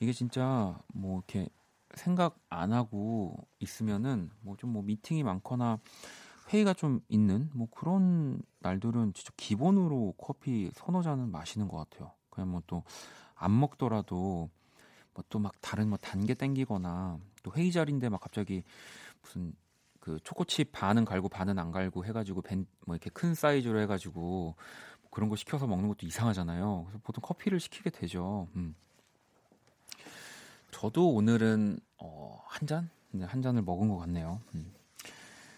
이게 진짜 뭐 이렇게 생각 안 하고 있으면은 뭐 좀뭐 미팅이 많거나 회의가 좀 있는 뭐 그런 날들은 진짜 기본으로 커피 서너 잔은 마시는 것 같아요. 그냥 뭐 또 안 먹더라도 뭐 또 막 다른 뭐 단계 땡기거나 또 회의 자리인데 막 갑자기 무슨 그 초코칩 반은 갈고 반은 안 갈고 해가지고 벤, 뭐 이렇게 큰 사이즈로 해가지고 뭐 그런 거 시켜서 먹는 것도 이상하잖아요. 그래서 보통 커피를 시키게 되죠. 음. 저도 오늘은 어, 한 잔? 네, 한 잔을 먹은 것 같네요. 음.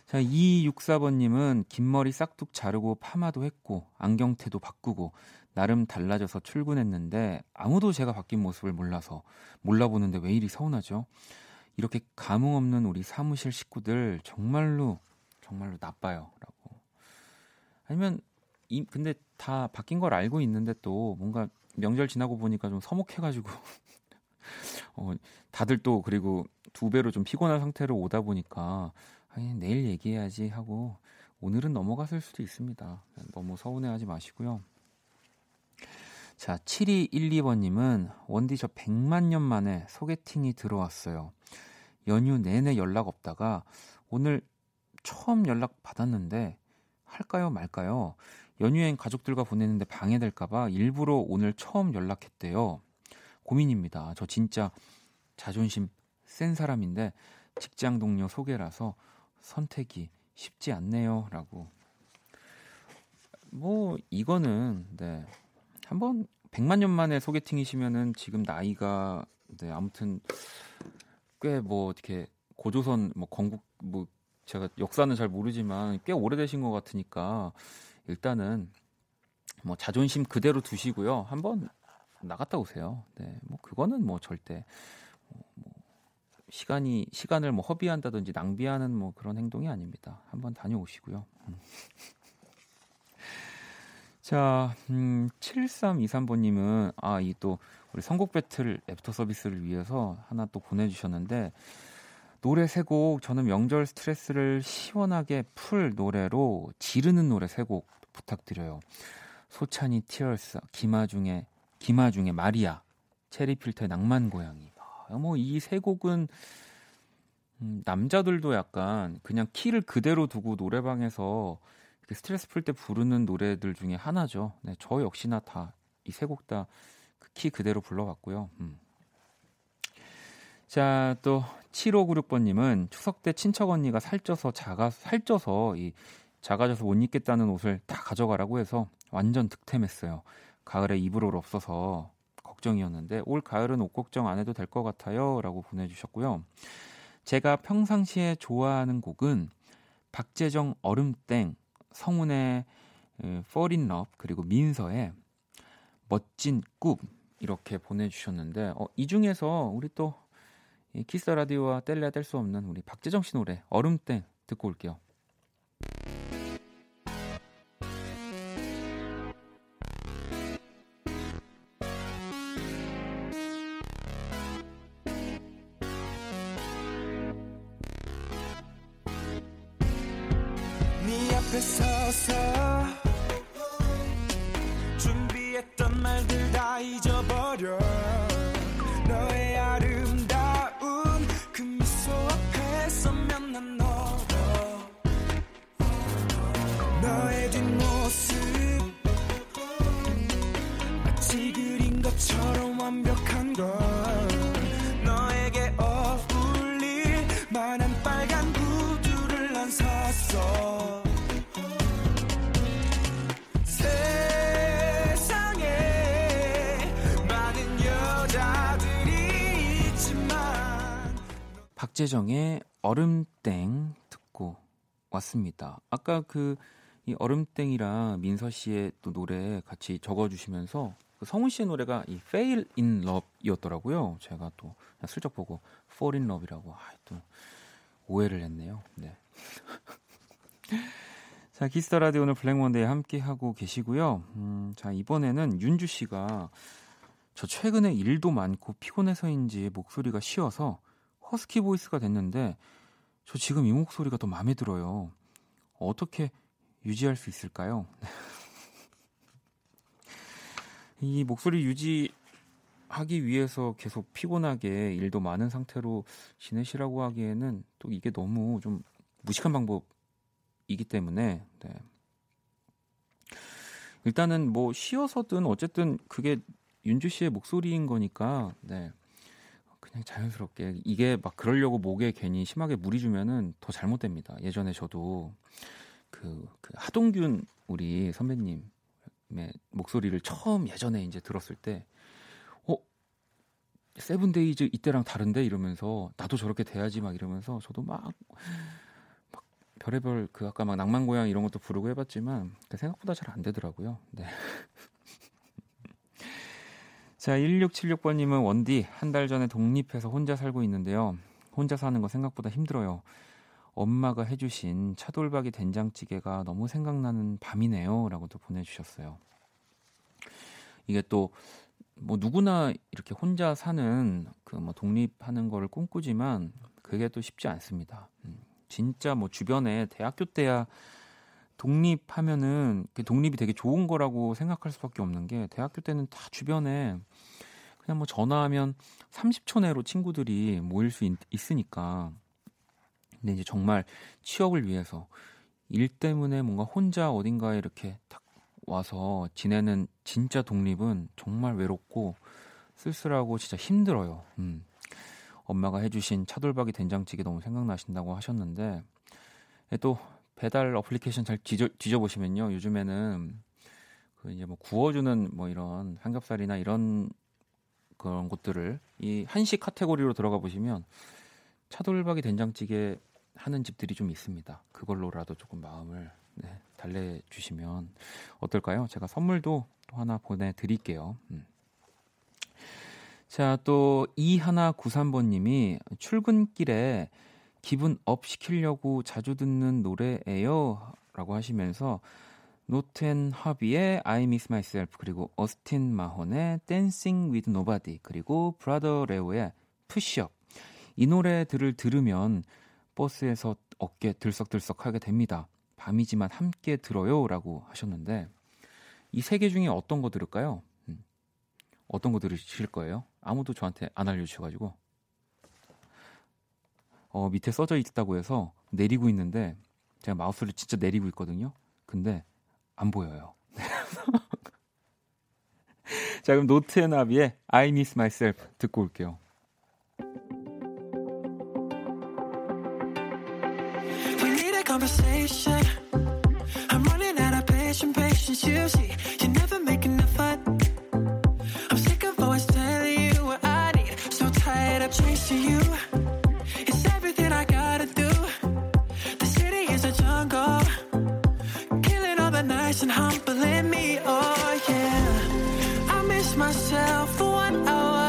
자, 2264번님은 긴 머리 싹둑 자르고 파마도 했고 안경테도 바꾸고 나름 달라져서 출근했는데 아무도 제가 바뀐 모습을 몰라서 몰라보는데 왜 이리 서운하죠? 이렇게 감흥 없는 우리 사무실 식구들 정말로 정말로 나빠요라고. 아니면 이 근데 다 바뀐 걸 알고 있는데 또 뭔가 명절 지나고 보니까 좀 서먹해가지고 어, 다들 또 그리고 두 배로 좀 피곤한 상태로 오다 보니까 아니, 내일 얘기해야지 하고 오늘은 넘어갔을 수도 있습니다. 너무 서운해하지 마시고요. 자, 7212번님은 원디 저 100만 년 만에 소개팅이 들어왔어요. 연휴 내내 연락 없다가 오늘 처음 연락 받았는데 할까요 말까요? 연휴엔 가족들과 보내는데 방해될까봐 일부러 오늘 처음 연락했대요. 고민입니다. 저 진짜 자존심 센 사람인데 직장 동료 소개라서 선택이 쉽지 않네요. 라고. 뭐, 이거는, 네. 한번 100만 년 만에 소개팅이시면은 지금 나이가, 네, 아무튼 꽤 뭐 어떻게 고조선 뭐 건국 뭐 제가 역사는 잘 모르지만 꽤 오래되신 것 같으니까 일단은 뭐 자존심 그대로 두시고요. 한번 나갔다 오세요. 네, 뭐 그거는 뭐 절대 시간이 시간을 뭐 허비한다든지 낭비하는 뭐 그런 행동이 아닙니다. 한번 다녀오시고요. 음. 자, 음, 7323번님은, 아, 이 또, 우리 선곡 배틀 애프터 서비스를 위해서 하나 또 보내주셨는데, 노래 세 곡, 저는 명절 스트레스를 시원하게 풀 노래로 지르는 노래 세 곡 부탁드려요. 소찬휘 Tears, 김아중의, 김아중의 마리아, 체리필터의 낭만 고양이. 아, 뭐 이 세 곡은 음, 남자들도 약간 그냥 키를 그대로 두고 노래방에서 스트레스 풀 때 부르는 노래들 중에 하나죠. 네, 저 역시나 다 이 세 곡 다 키 그대로 불러봤고요. 음. 자, 또 7596번님은 추석 때 친척 언니가 살쪄서 작아 살쪄서 이 작아져서 못 입겠다는 옷을 다 가져가라고 해서 완전 득템했어요. 가을에 입을 옷 없어서 걱정이었는데 올 가을은 옷 걱정 안 해도 될 것 같아요라고 보내주셨고요. 제가 평상시에 좋아하는 곡은 박재정 얼음땡, 성운의 Fall in Love 그리고 민서의 멋진 꿈 이렇게 보내주셨는데 어, 이 중에서 우리 또 키스 라디오와 뗄래야 뗄 수 없는 우리 박재정 씨 노래 얼음땡 듣고 올게요. 박재정의 얼음땡 듣고 왔습니다. 아까 그 이 얼음땡이랑 민서 씨의 또 노래 같이 적어주시면서 그 성훈 씨의 노래가 이 Fail in Love이었더라고요. 제가 또 슬쩍 보고 Fall in Love이라고 아, 또 오해를 했네요. 네. 자 키스 더 라디오 오늘 Black Monday 함께 하고 계시고요. 음, 자 이번에는 윤주 씨가 저 최근에 일도 많고 피곤해서인지 목소리가 쉬어서 허스키 보이스가 됐는데 저 지금 이 목소리가 더 마음에 들어요. 어떻게 유지할 수 있을까요? 이 목소리 유지하기 위해서 계속 피곤하게 일도 많은 상태로 지내시라고 하기에는 또 이게 너무 좀 무식한 방법이기 때문에 네. 일단은 뭐 쉬어서든 어쨌든 그게 윤주 씨의 목소리인 거니까 네. 그냥 자연스럽게 이게 막 그러려고 목에 괜히 심하게 무리 주면은 더 잘못됩니다. 예전에 저도 그, 그 하동균 우리 선배님의 목소리를 처음 예전에 이제 들었을 때, 어 세븐데이즈 이때랑 다른데 이러면서 나도 저렇게 돼야지 막 이러면서 저도 막, 막 별의별 그 아까 막 낭만 고양 이런 것도 부르고 해봤지만 그 생각보다 잘 안 되더라고요. 네. 자, 1676번님은 원디 한 달 전에 독립해서 혼자 살고 있는데요. 혼자 사는 거 생각보다 힘들어요. 엄마가 해주신 차돌박이 된장찌개가 너무 생각나는 밤이네요.라고 또 보내주셨어요. 이게 또 뭐 누구나 이렇게 혼자 사는 그 뭐 독립하는 거를 꿈꾸지만 그게 또 쉽지 않습니다. 음, 진짜 뭐 주변에 대학교 때야 독립하면은 그 독립이 되게 좋은 거라고 생각할 수밖에 없는 게 대학교 때는 다 주변에 그냥 뭐 전화하면 30초 내로 친구들이 모일 수 있, 있으니까 근데 이제 정말 취업을 위해서 일 때문에 뭔가 혼자 어딘가에 이렇게 딱 와서 지내는 진짜 독립은 정말 외롭고 쓸쓸하고 진짜 힘들어요. 음. 엄마가 해주신 차돌박이 된장찌개 너무 생각나신다고 하셨는데 또 배달 어플리케이션 잘 뒤져, 뒤져보시면요. 요즘에는 그 이제 뭐 구워주는 뭐 이런 삼겹살이나 이런 그런 것들을 이 한식 카테고리로 들어가 보시면 차돌박이 된장찌개 하는 집들이 좀 있습니다. 그걸로라도 조금 마음을 네, 달래주시면 어떨까요? 제가 선물도 또 하나 보내드릴게요. 음. 자, 또 이하나93번님이 출근길에 기분 up 시키려고 자주 듣는 노래예요. 라고 하시면서 NOTD, HRVY의 I Miss Myself 그리고 오스틴 마혼의 Dancing with Nobody 그리고 브라더 레오의 Push Up 이 노래들을 들으면 버스에서 어깨 들썩들썩 하게 됩니다. 밤이지만 함께 들어요 라고 하셨는데 이 세 개 중에 어떤 거 들을까요? 음, 어떤 거 들으실 거예요? 아무도 저한테 안 알려주셔가지고 어, 밑에 써져 있다고 해서 내리고 있는데 제가 마우스를 진짜 내리고 있거든요. 근데 안 보여요. 자, 그럼 NOTD and HRVY의 I Miss Myself 듣고 올게요. Killing all the nights and humbling me. Oh yeah. I miss myself for one I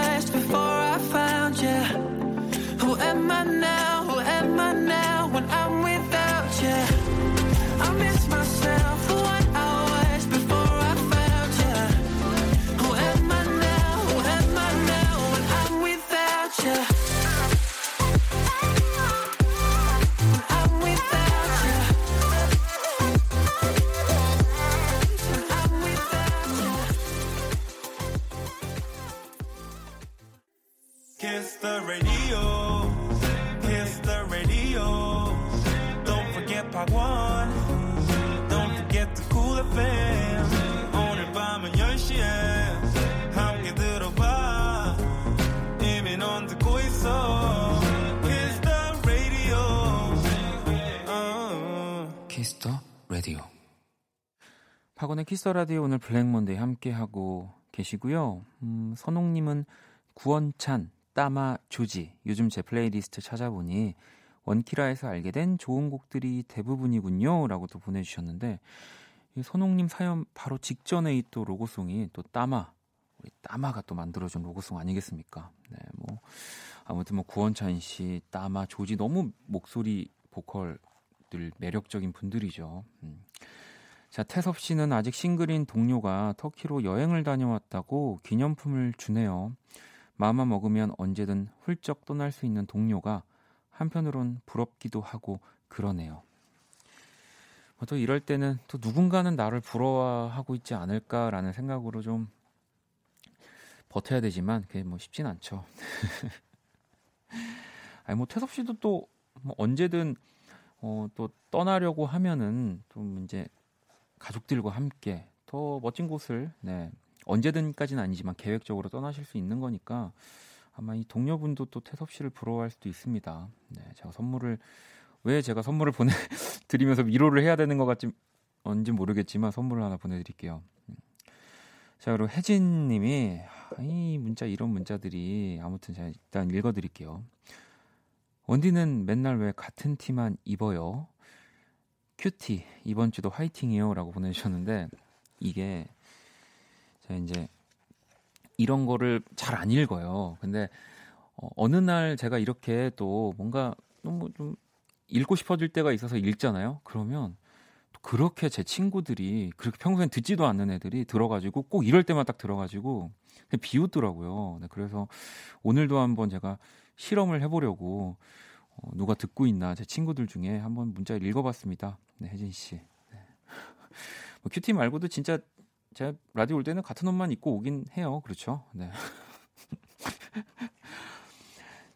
박원의 키스 더 라디오 오늘 Black Monday 함께 하고 계시고요. 음, 선홍님은 구원찬, 따마, 조지. 요즘 제 플레이리스트 찾아보니 원키라에서 알게 된 좋은 곡들이 대부분이군요. 라고 또 보내주셨는데 이 선홍님 사연 바로 직전에 이 또 로고송이 또 따마 우리 따마가 또 만들어준 로고송 아니겠습니까? 네, 뭐 아무튼 뭐 구원찬 씨, 따마, 조지 너무 목소리 보컬들 매력적인 분들이죠. 음. 자, 태섭 씨는 아직 싱글인 동료가 터키로 여행을 다녀왔다고 기념품을 주네요. 마음만 먹으면 언제든 훌쩍 떠날 수 있는 동료가 한편으론 부럽기도 하고 그러네요. 뭐또 이럴 때는 또 누군가는 나를 부러워하고 있지 않을까라는 생각으로 좀 버텨야 되지만 그게 뭐 쉽진 않죠. 아니 뭐 태섭 씨도 또 뭐 언제든 어, 또 떠나려고 하면은 좀 이제 가족들과 함께 더 멋진 곳을 네, 언제든까지는 아니지만 계획적으로 떠나실 수 있는 거니까 아마 이 동료분도 또 태섭 씨를 부러워할 수도 있습니다. 네, 제가 선물을 왜 제가 선물을 보내 드리면서 위로를 해야 되는 것 같지 언지 모르겠지만 선물을 하나 보내드릴게요. 음. 자 그리고 혜진님이 아, 이 문자 이런 문자들이 아무튼 제가 일단 읽어드릴게요. 원디는 맨날 왜 같은 티만 입어요? 큐티 이번 주도 화이팅이요라고 보내주셨는데 이게 제가 이제 이런 거를 잘 안 읽어요. 근데 어, 어느 날 제가 이렇게 또 뭔가 너무 좀 읽고 싶어질 때가 있어서 읽잖아요. 그러면 또 그렇게 제 친구들이 그렇게 평소엔 듣지도 않는 애들이 들어가지고 꼭 이럴 때만 딱 들어가지고 비웃더라고요. 네, 그래서 오늘도 한번 제가 실험을 해보려고 어, 누가 듣고 있나 제 친구들 중에 한번 문자를 읽어봤습니다. 네, 혜진 씨. 네. 뭐 큐티 말고도 진짜 제가 라디오 올 때는 같은 옷만 입고 오긴 해요. 그렇죠? 네.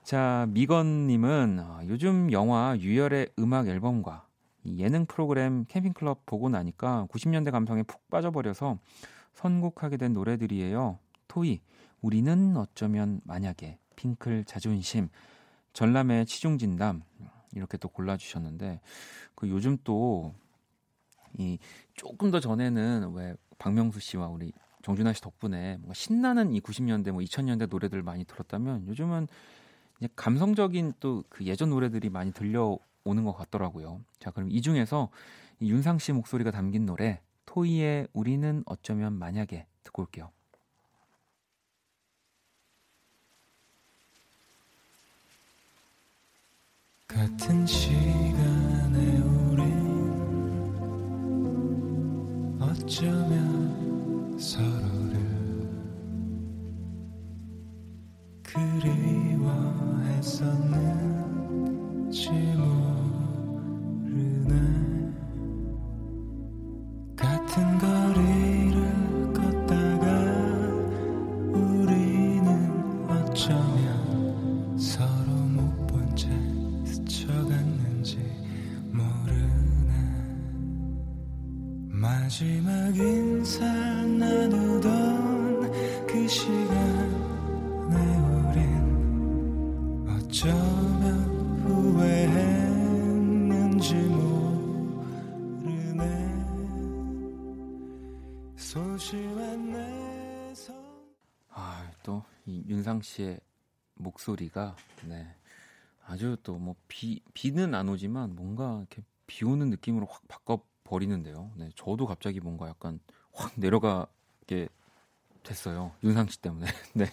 자, 미건님은 어, 요즘 영화 유열의 음악 앨범과 이 예능 프로그램 캠핑클럽 보고 나니까 90년대 감성에 푹 빠져버려서 선곡하게 된 노래들이에요. 토이, 우리는 어쩌면 만약에, 핑클 자존심, 전람의 치중진담 이렇게 또 골라주셨는데 그 요즘 또 이 조금 더 전에는 왜 박명수 씨와 우리 정준하 씨 덕분에 뭔가 신나는 이 90년대 뭐 2000년대 노래들 많이 들었다면 요즘은 이제 감성적인 또 그 예전 노래들이 많이 들려오는 것 같더라고요. 자 그럼 이 중에서 이 윤상 씨 목소리가 담긴 노래 토이의 우리는 어쩌면 만약에 듣고 올게요. 같은 시간에 우리 어쩌면 서로를 그리워했었는지 모르 목소리가 네. 아주 또 뭐 비 비는 안 오지만 뭔가 이렇게 비 오는 느낌으로 확 바꿔 버리는데요. 네. 저도 갑자기 뭔가 약간 확 내려가게 됐어요. 윤상 씨 때문에. 네.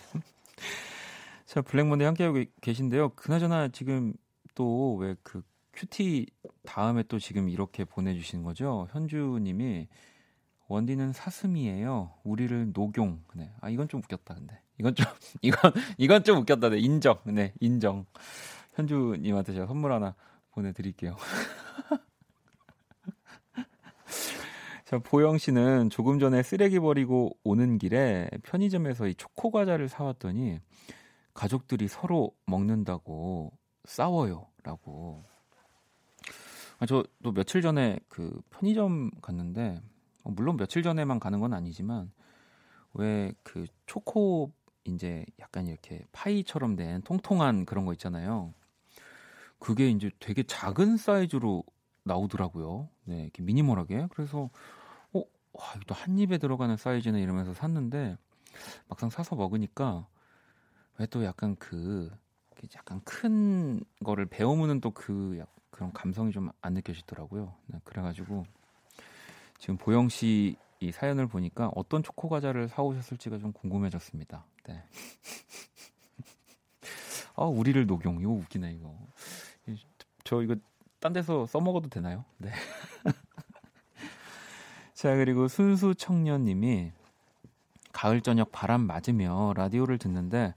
자, Black Monday 함께하고 계- 계신데요. 그나저나 지금 또 왜 그 cutie 다음에 또 지금 이렇게 보내주신 거죠. 현주님이 원디는 사슴이에요. 우리를 녹용. 네. 아 이건 좀 웃겼다. 근데 이건 좀 이건 이건 좀 웃겼다. 네. 인정. 네. 인정. 현주님한테 제가 선물 하나 보내드릴게요. 자, 보영 씨는 조금 전에 쓰레기 버리고 오는 길에 편의점에서 이 초코 과자를 사왔더니 가족들이 서로 먹는다고 싸워요라고. 아, 저또 며칠 전에 그 편의점 갔는데 어, 물론 며칠 전에만 가는 건 아니지만 왜 그 초코 이제 약간 이렇게 파이처럼 된 통통한 그런 거 있잖아요. 그게 이제 되게 작은 사이즈로 나오더라고요. 네, 이렇게 미니멀하게. 그래서 어, 와, 이거 한 입에 들어가는 사이즈네 이러면서 샀는데 막상 사서 먹으니까 왜 또 약간 그 약간 큰 거를 베어무는 또그 그런 감성이 좀 안 느껴지더라고요. 네, 그래가지고 지금 보영 씨 이 사연을 보니까 어떤 초코 과자를 사오셨을지가 좀 궁금해졌습니다. 네. 아 우리를 녹용 이거 웃기네 이거. 이- 저 이거 딴 데서 써먹어도 되나요? 네. 자 그리고 순수 청년님이 가을 저녁 바람 맞으며 라디오를 듣는데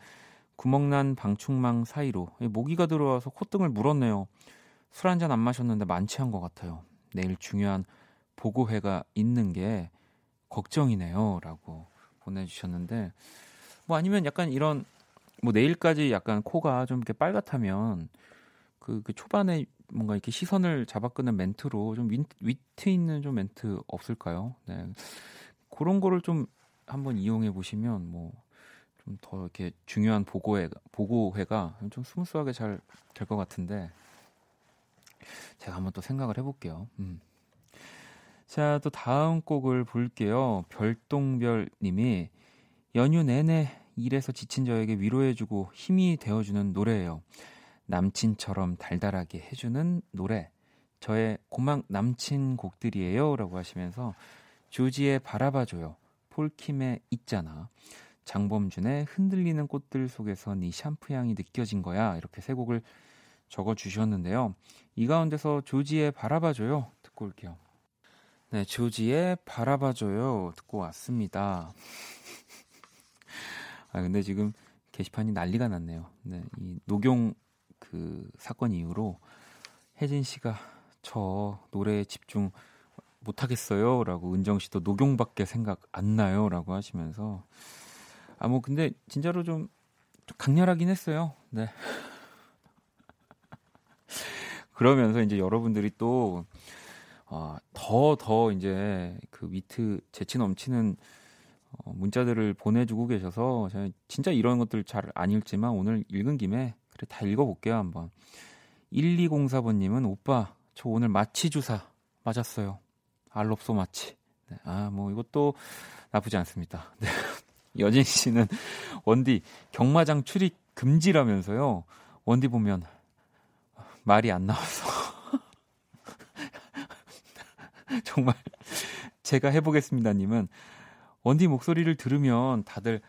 구멍난 방충망 사이로 이 모기가 들어와서 콧등을 물었네요. 술 한 잔 안 마셨는데 만취한 것 같아요. 내일 중요한 보고회가 있는 게 걱정이네요라고 보내주셨는데 뭐 아니면 약간 이런 뭐 내일까지 약간 코가 좀 이렇게 빨갛다면 그, 그 초반에 뭔가 이렇게 시선을 잡아끄는 멘트로 좀 윈, 위트 있는 좀 멘트 없을까요? 네 그런 거를 좀 한번 이용해 보시면 뭐 좀 더 이렇게 중요한 보고회 보고회가 좀 smooth하게 잘 될 것 같은데 제가 한번 또 생각을 해볼게요. 음. 자, 또 다음 곡을 볼게요. 별똥별 님이 연휴 내내 일에서 지친 저에게 위로해주고 힘이 되어주는 노래예요. 남친처럼 달달하게 해주는 노래. 저의 고막 남친 곡들이에요.라고 하시면서 조지의 바라봐줘요. 폴킴의 있잖아. 장범준의 흔들리는 꽃들 속에서 네 샴푸 향이 느껴진 거야. 이렇게 세 곡을 적어 주셨는데요. 이 가운데서 조지의 바라봐줘요. 듣고 올게요. 네, 조지의 바라봐줘요. 듣고 왔습니다. 아, 근데 지금 게시판이 난리가 났네요. 네, 이 녹용 그 사건 이후로 혜진 씨가 저 노래에 집중 못 하겠어요. 라고 은정 씨도 녹용밖에 생각 안 나요. 라고 하시면서 아, 뭐 근데 진짜로 좀, 좀 강렬하긴 했어요. 네. 그러면서 이제 여러분들이 또 어, 더, 더 이제 그 위트 재치 넘치는 어, 문자들을 보내주고 계셔서 제가 진짜 이런 것들 잘 안 읽지만 오늘 읽은 김에 그래 다 읽어볼게요 한번. 1204번님은 오빠 저 오늘 마취 주사 맞았어요. 알롭소 마취. 네, 아뭐 이것도 나쁘지 않습니다. 네. 여진 씨는 원디 경마장 출입 금지라면서요? 원디 보면 말이 안 나와서 정말 제가 해보겠습니다님은 원디 목소리를 들으면 다들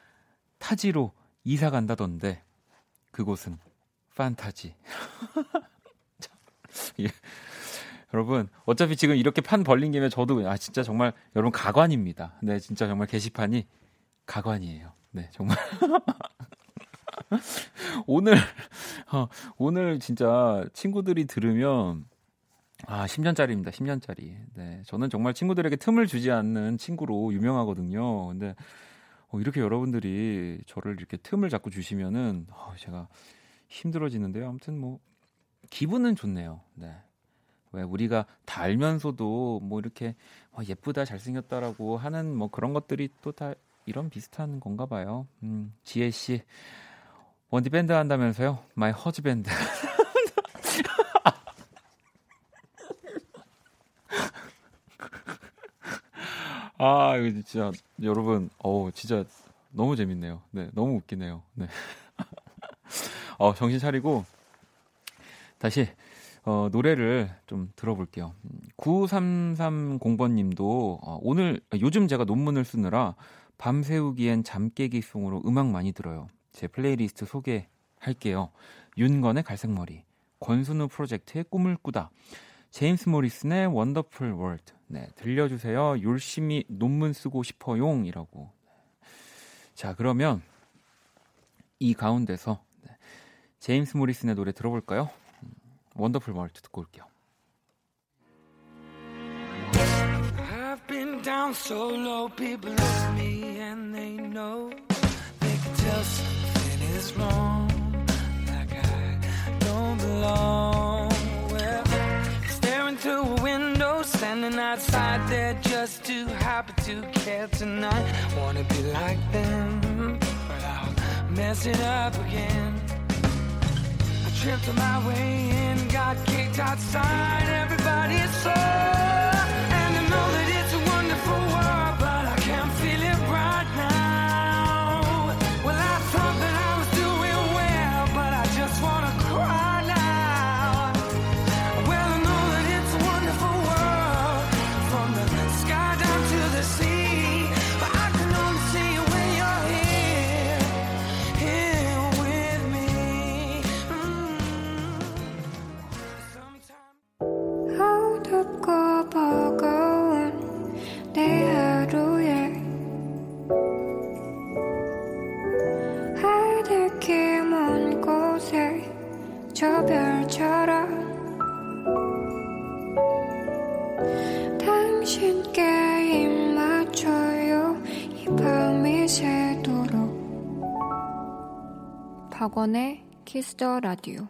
타지로 이사 간다던데 그곳은 판타지. 예. 여러분 어차피 지금 이렇게 판 벌린 김에 저도 아 진짜 정말 여러분 가관입니다. 네, 진짜 정말 게시판이 가관이에요. 네, 정말 오늘 어, 오늘 진짜 친구들이 들으면 아 10년짜리입니다. 10년짜리. 네, 저는 정말 친구들에게 틈을 주지 않는 친구로 유명하거든요. 근데 어, 이렇게 여러분들이 저를 이렇게 틈을 자꾸 주시면은 어, 제가 힘들어지는데요. 아무튼 뭐 기분은 좋네요. 네. 왜 우리가 다 알면서도 뭐 이렇게 와, 예쁘다 잘생겼다라고 하는 뭐 그런 것들이 또 다 이런 비슷한 건가 봐요. 음, 지혜 씨 원디 밴드 한다면서요? my husband. 아, 이거 진짜 여러분, 어 진짜 너무 재밌네요. 네, 너무 웃기네요. 네. 어, 정신 차리고 다시 어, 노래를 좀 들어볼게요. 9330번 님도 어, 오늘 요즘 제가 논문을 쓰느라 밤새우기엔 잠깨기 송으로 음악 많이 들어요. 제 플레이리스트 소개할게요. 윤건의 갈색머리, 권순우 프로젝트의 꿈을 꾸다, 제임스 모리슨의 Wonderful World. 네, 들려주세요. 열심히 논문 쓰고 싶어용이라고. 자, 그러면 이 가운데서 네, 제임스 모리슨의 노래 들어볼까요? 원더풀 월드 듣고 올게요. Down so low, people look at me and they know they can tell something is wrong, like I don't belong. Standing outside there just too happy to care tonight. Wanna be like them, but I'll mess it up again. I tripped on my way in, got kicked outside. Everybody's so, 박원의 키스 더 라디오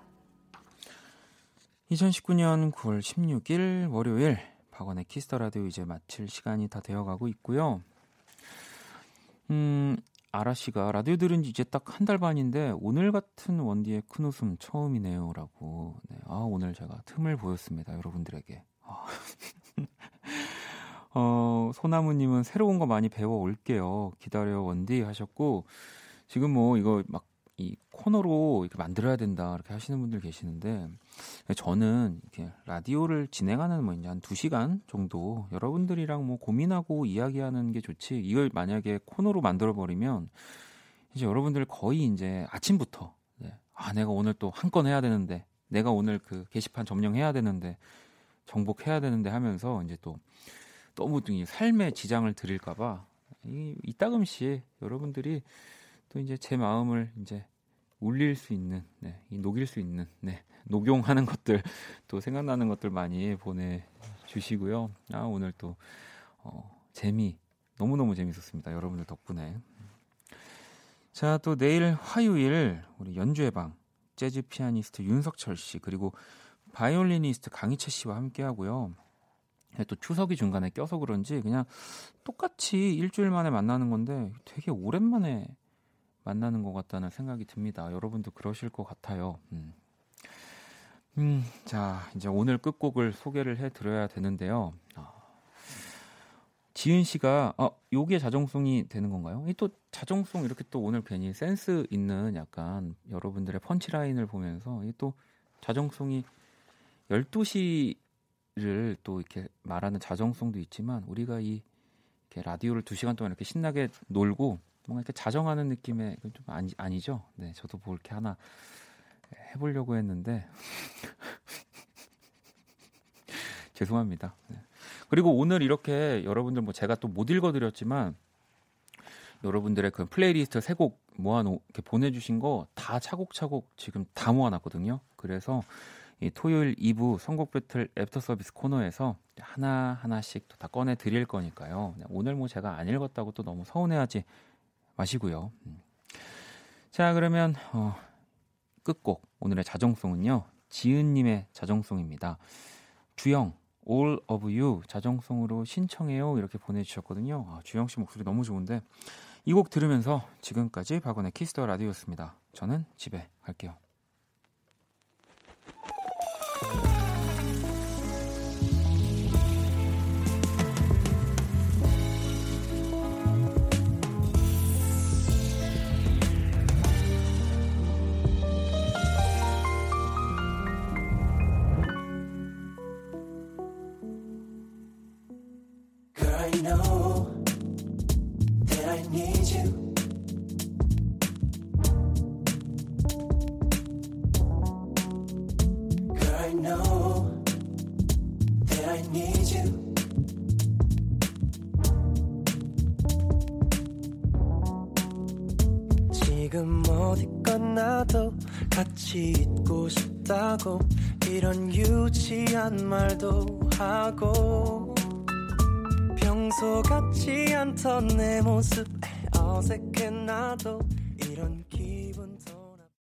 2019년 9월 16일 월요일 박원의 키스 더 라디오 이제 마칠 시간이 다 되어가고 있고요. 음, 아라 씨가 라디오 들은 지 이제 딱 한 달 반인데 오늘 같은 원디의 큰 웃음 처음이네요라고. 네, 아 오늘 제가 틈을 보였습니다 여러분들에게. 아. 어, 소나무님은 새로운 거 많이 배워 올게요. 기다려 원디 하셨고 지금 뭐 이거 막 이 코너로 이렇게 만들어야 된다 이렇게 하시는 분들 계시는데 저는 이렇게 라디오를 진행하는 뭐 이제 한 2시간 정도 여러분들이랑 뭐 고민하고 이야기하는 게 좋지 이걸 만약에 코너로 만들어 버리면 이제 여러분들 거의 이제 아침부터 네. 아 내가 오늘 또 한 건 해야 되는데 내가 오늘 그 게시판 점령해야 되는데 정복해야 되는데 하면서 이제 또 너무 이 삶에 지장을 드릴까 봐 이 이따금씩 여러분들이 또 이제 제 마음을 이제 울릴 수 있는, 네, 이 녹일 수 있는, 네, 녹용하는 것들 또 생각나는 것들 많이 보내주시고요. 아 오늘 또 어, 재미 너무 너무 재밌었습니다. 여러분들 덕분에. 자 또 내일 화요일 우리 연주의 방 재즈 피아니스트 윤석철 씨 그리고 바이올리니스트 강이채 씨와 함께 하고요. 또 추석이 중간에 껴서 그런지 그냥 똑같이 일주일 만에 만나는 건데 되게 오랜만에 만나는 것 같다는 생각이 듭니다. 여러분도 그러실 것 같아요. 음. 음, 자, 이제 오늘 끝곡을 소개를 해 드려야 되는데요. 어, 지은 씨가, 어, 요게 자정송이 되는 건가요? 이 또 자정송 이렇게 또 오늘 괜히 센스 있는 약간 여러분들의 펀치라인을 보면서 이 또 자정송이 12시를 또 이렇게 말하는 자정송도 있지만 우리가 이 라디오를 2시간 동안 이렇게 신나게 놀고 뭔가 이렇게 자정하는 느낌의 좀 아니, 아니죠? 네, 저도 뭐 이렇게 하나 해보려고 했는데 죄송합니다. 네. 그리고 오늘 이렇게 여러분들 뭐 제가 또 못 읽어드렸지만 여러분들의 그 플레이리스트 세 곡 모아 놓 이렇게 보내주신 거 다 차곡차곡 지금 다 모아놨거든요. 그래서 이 토요일 2부 선곡 배틀 애프터 서비스 코너에서 하나 하나씩 또 다 꺼내 드릴 거니까요. 네, 오늘 뭐 제가 안 읽었다고 또 너무 서운해하지 마시고요. 음. 자 그러면 어, 끝곡 오늘의 자정송은요 지은님의 자정송입니다. 주영 All of You 자정송으로 신청해요 이렇게 보내주셨거든요. 아, 주영 씨 목소리 너무 좋은데 이 곡 들으면서 지금까지 박원의 Kiss the Radio였습니다. 저는 집에 갈게요. 싶다고 이런 유치한 말도 하고 평소 같지 않던 내 모습에 어색해 나도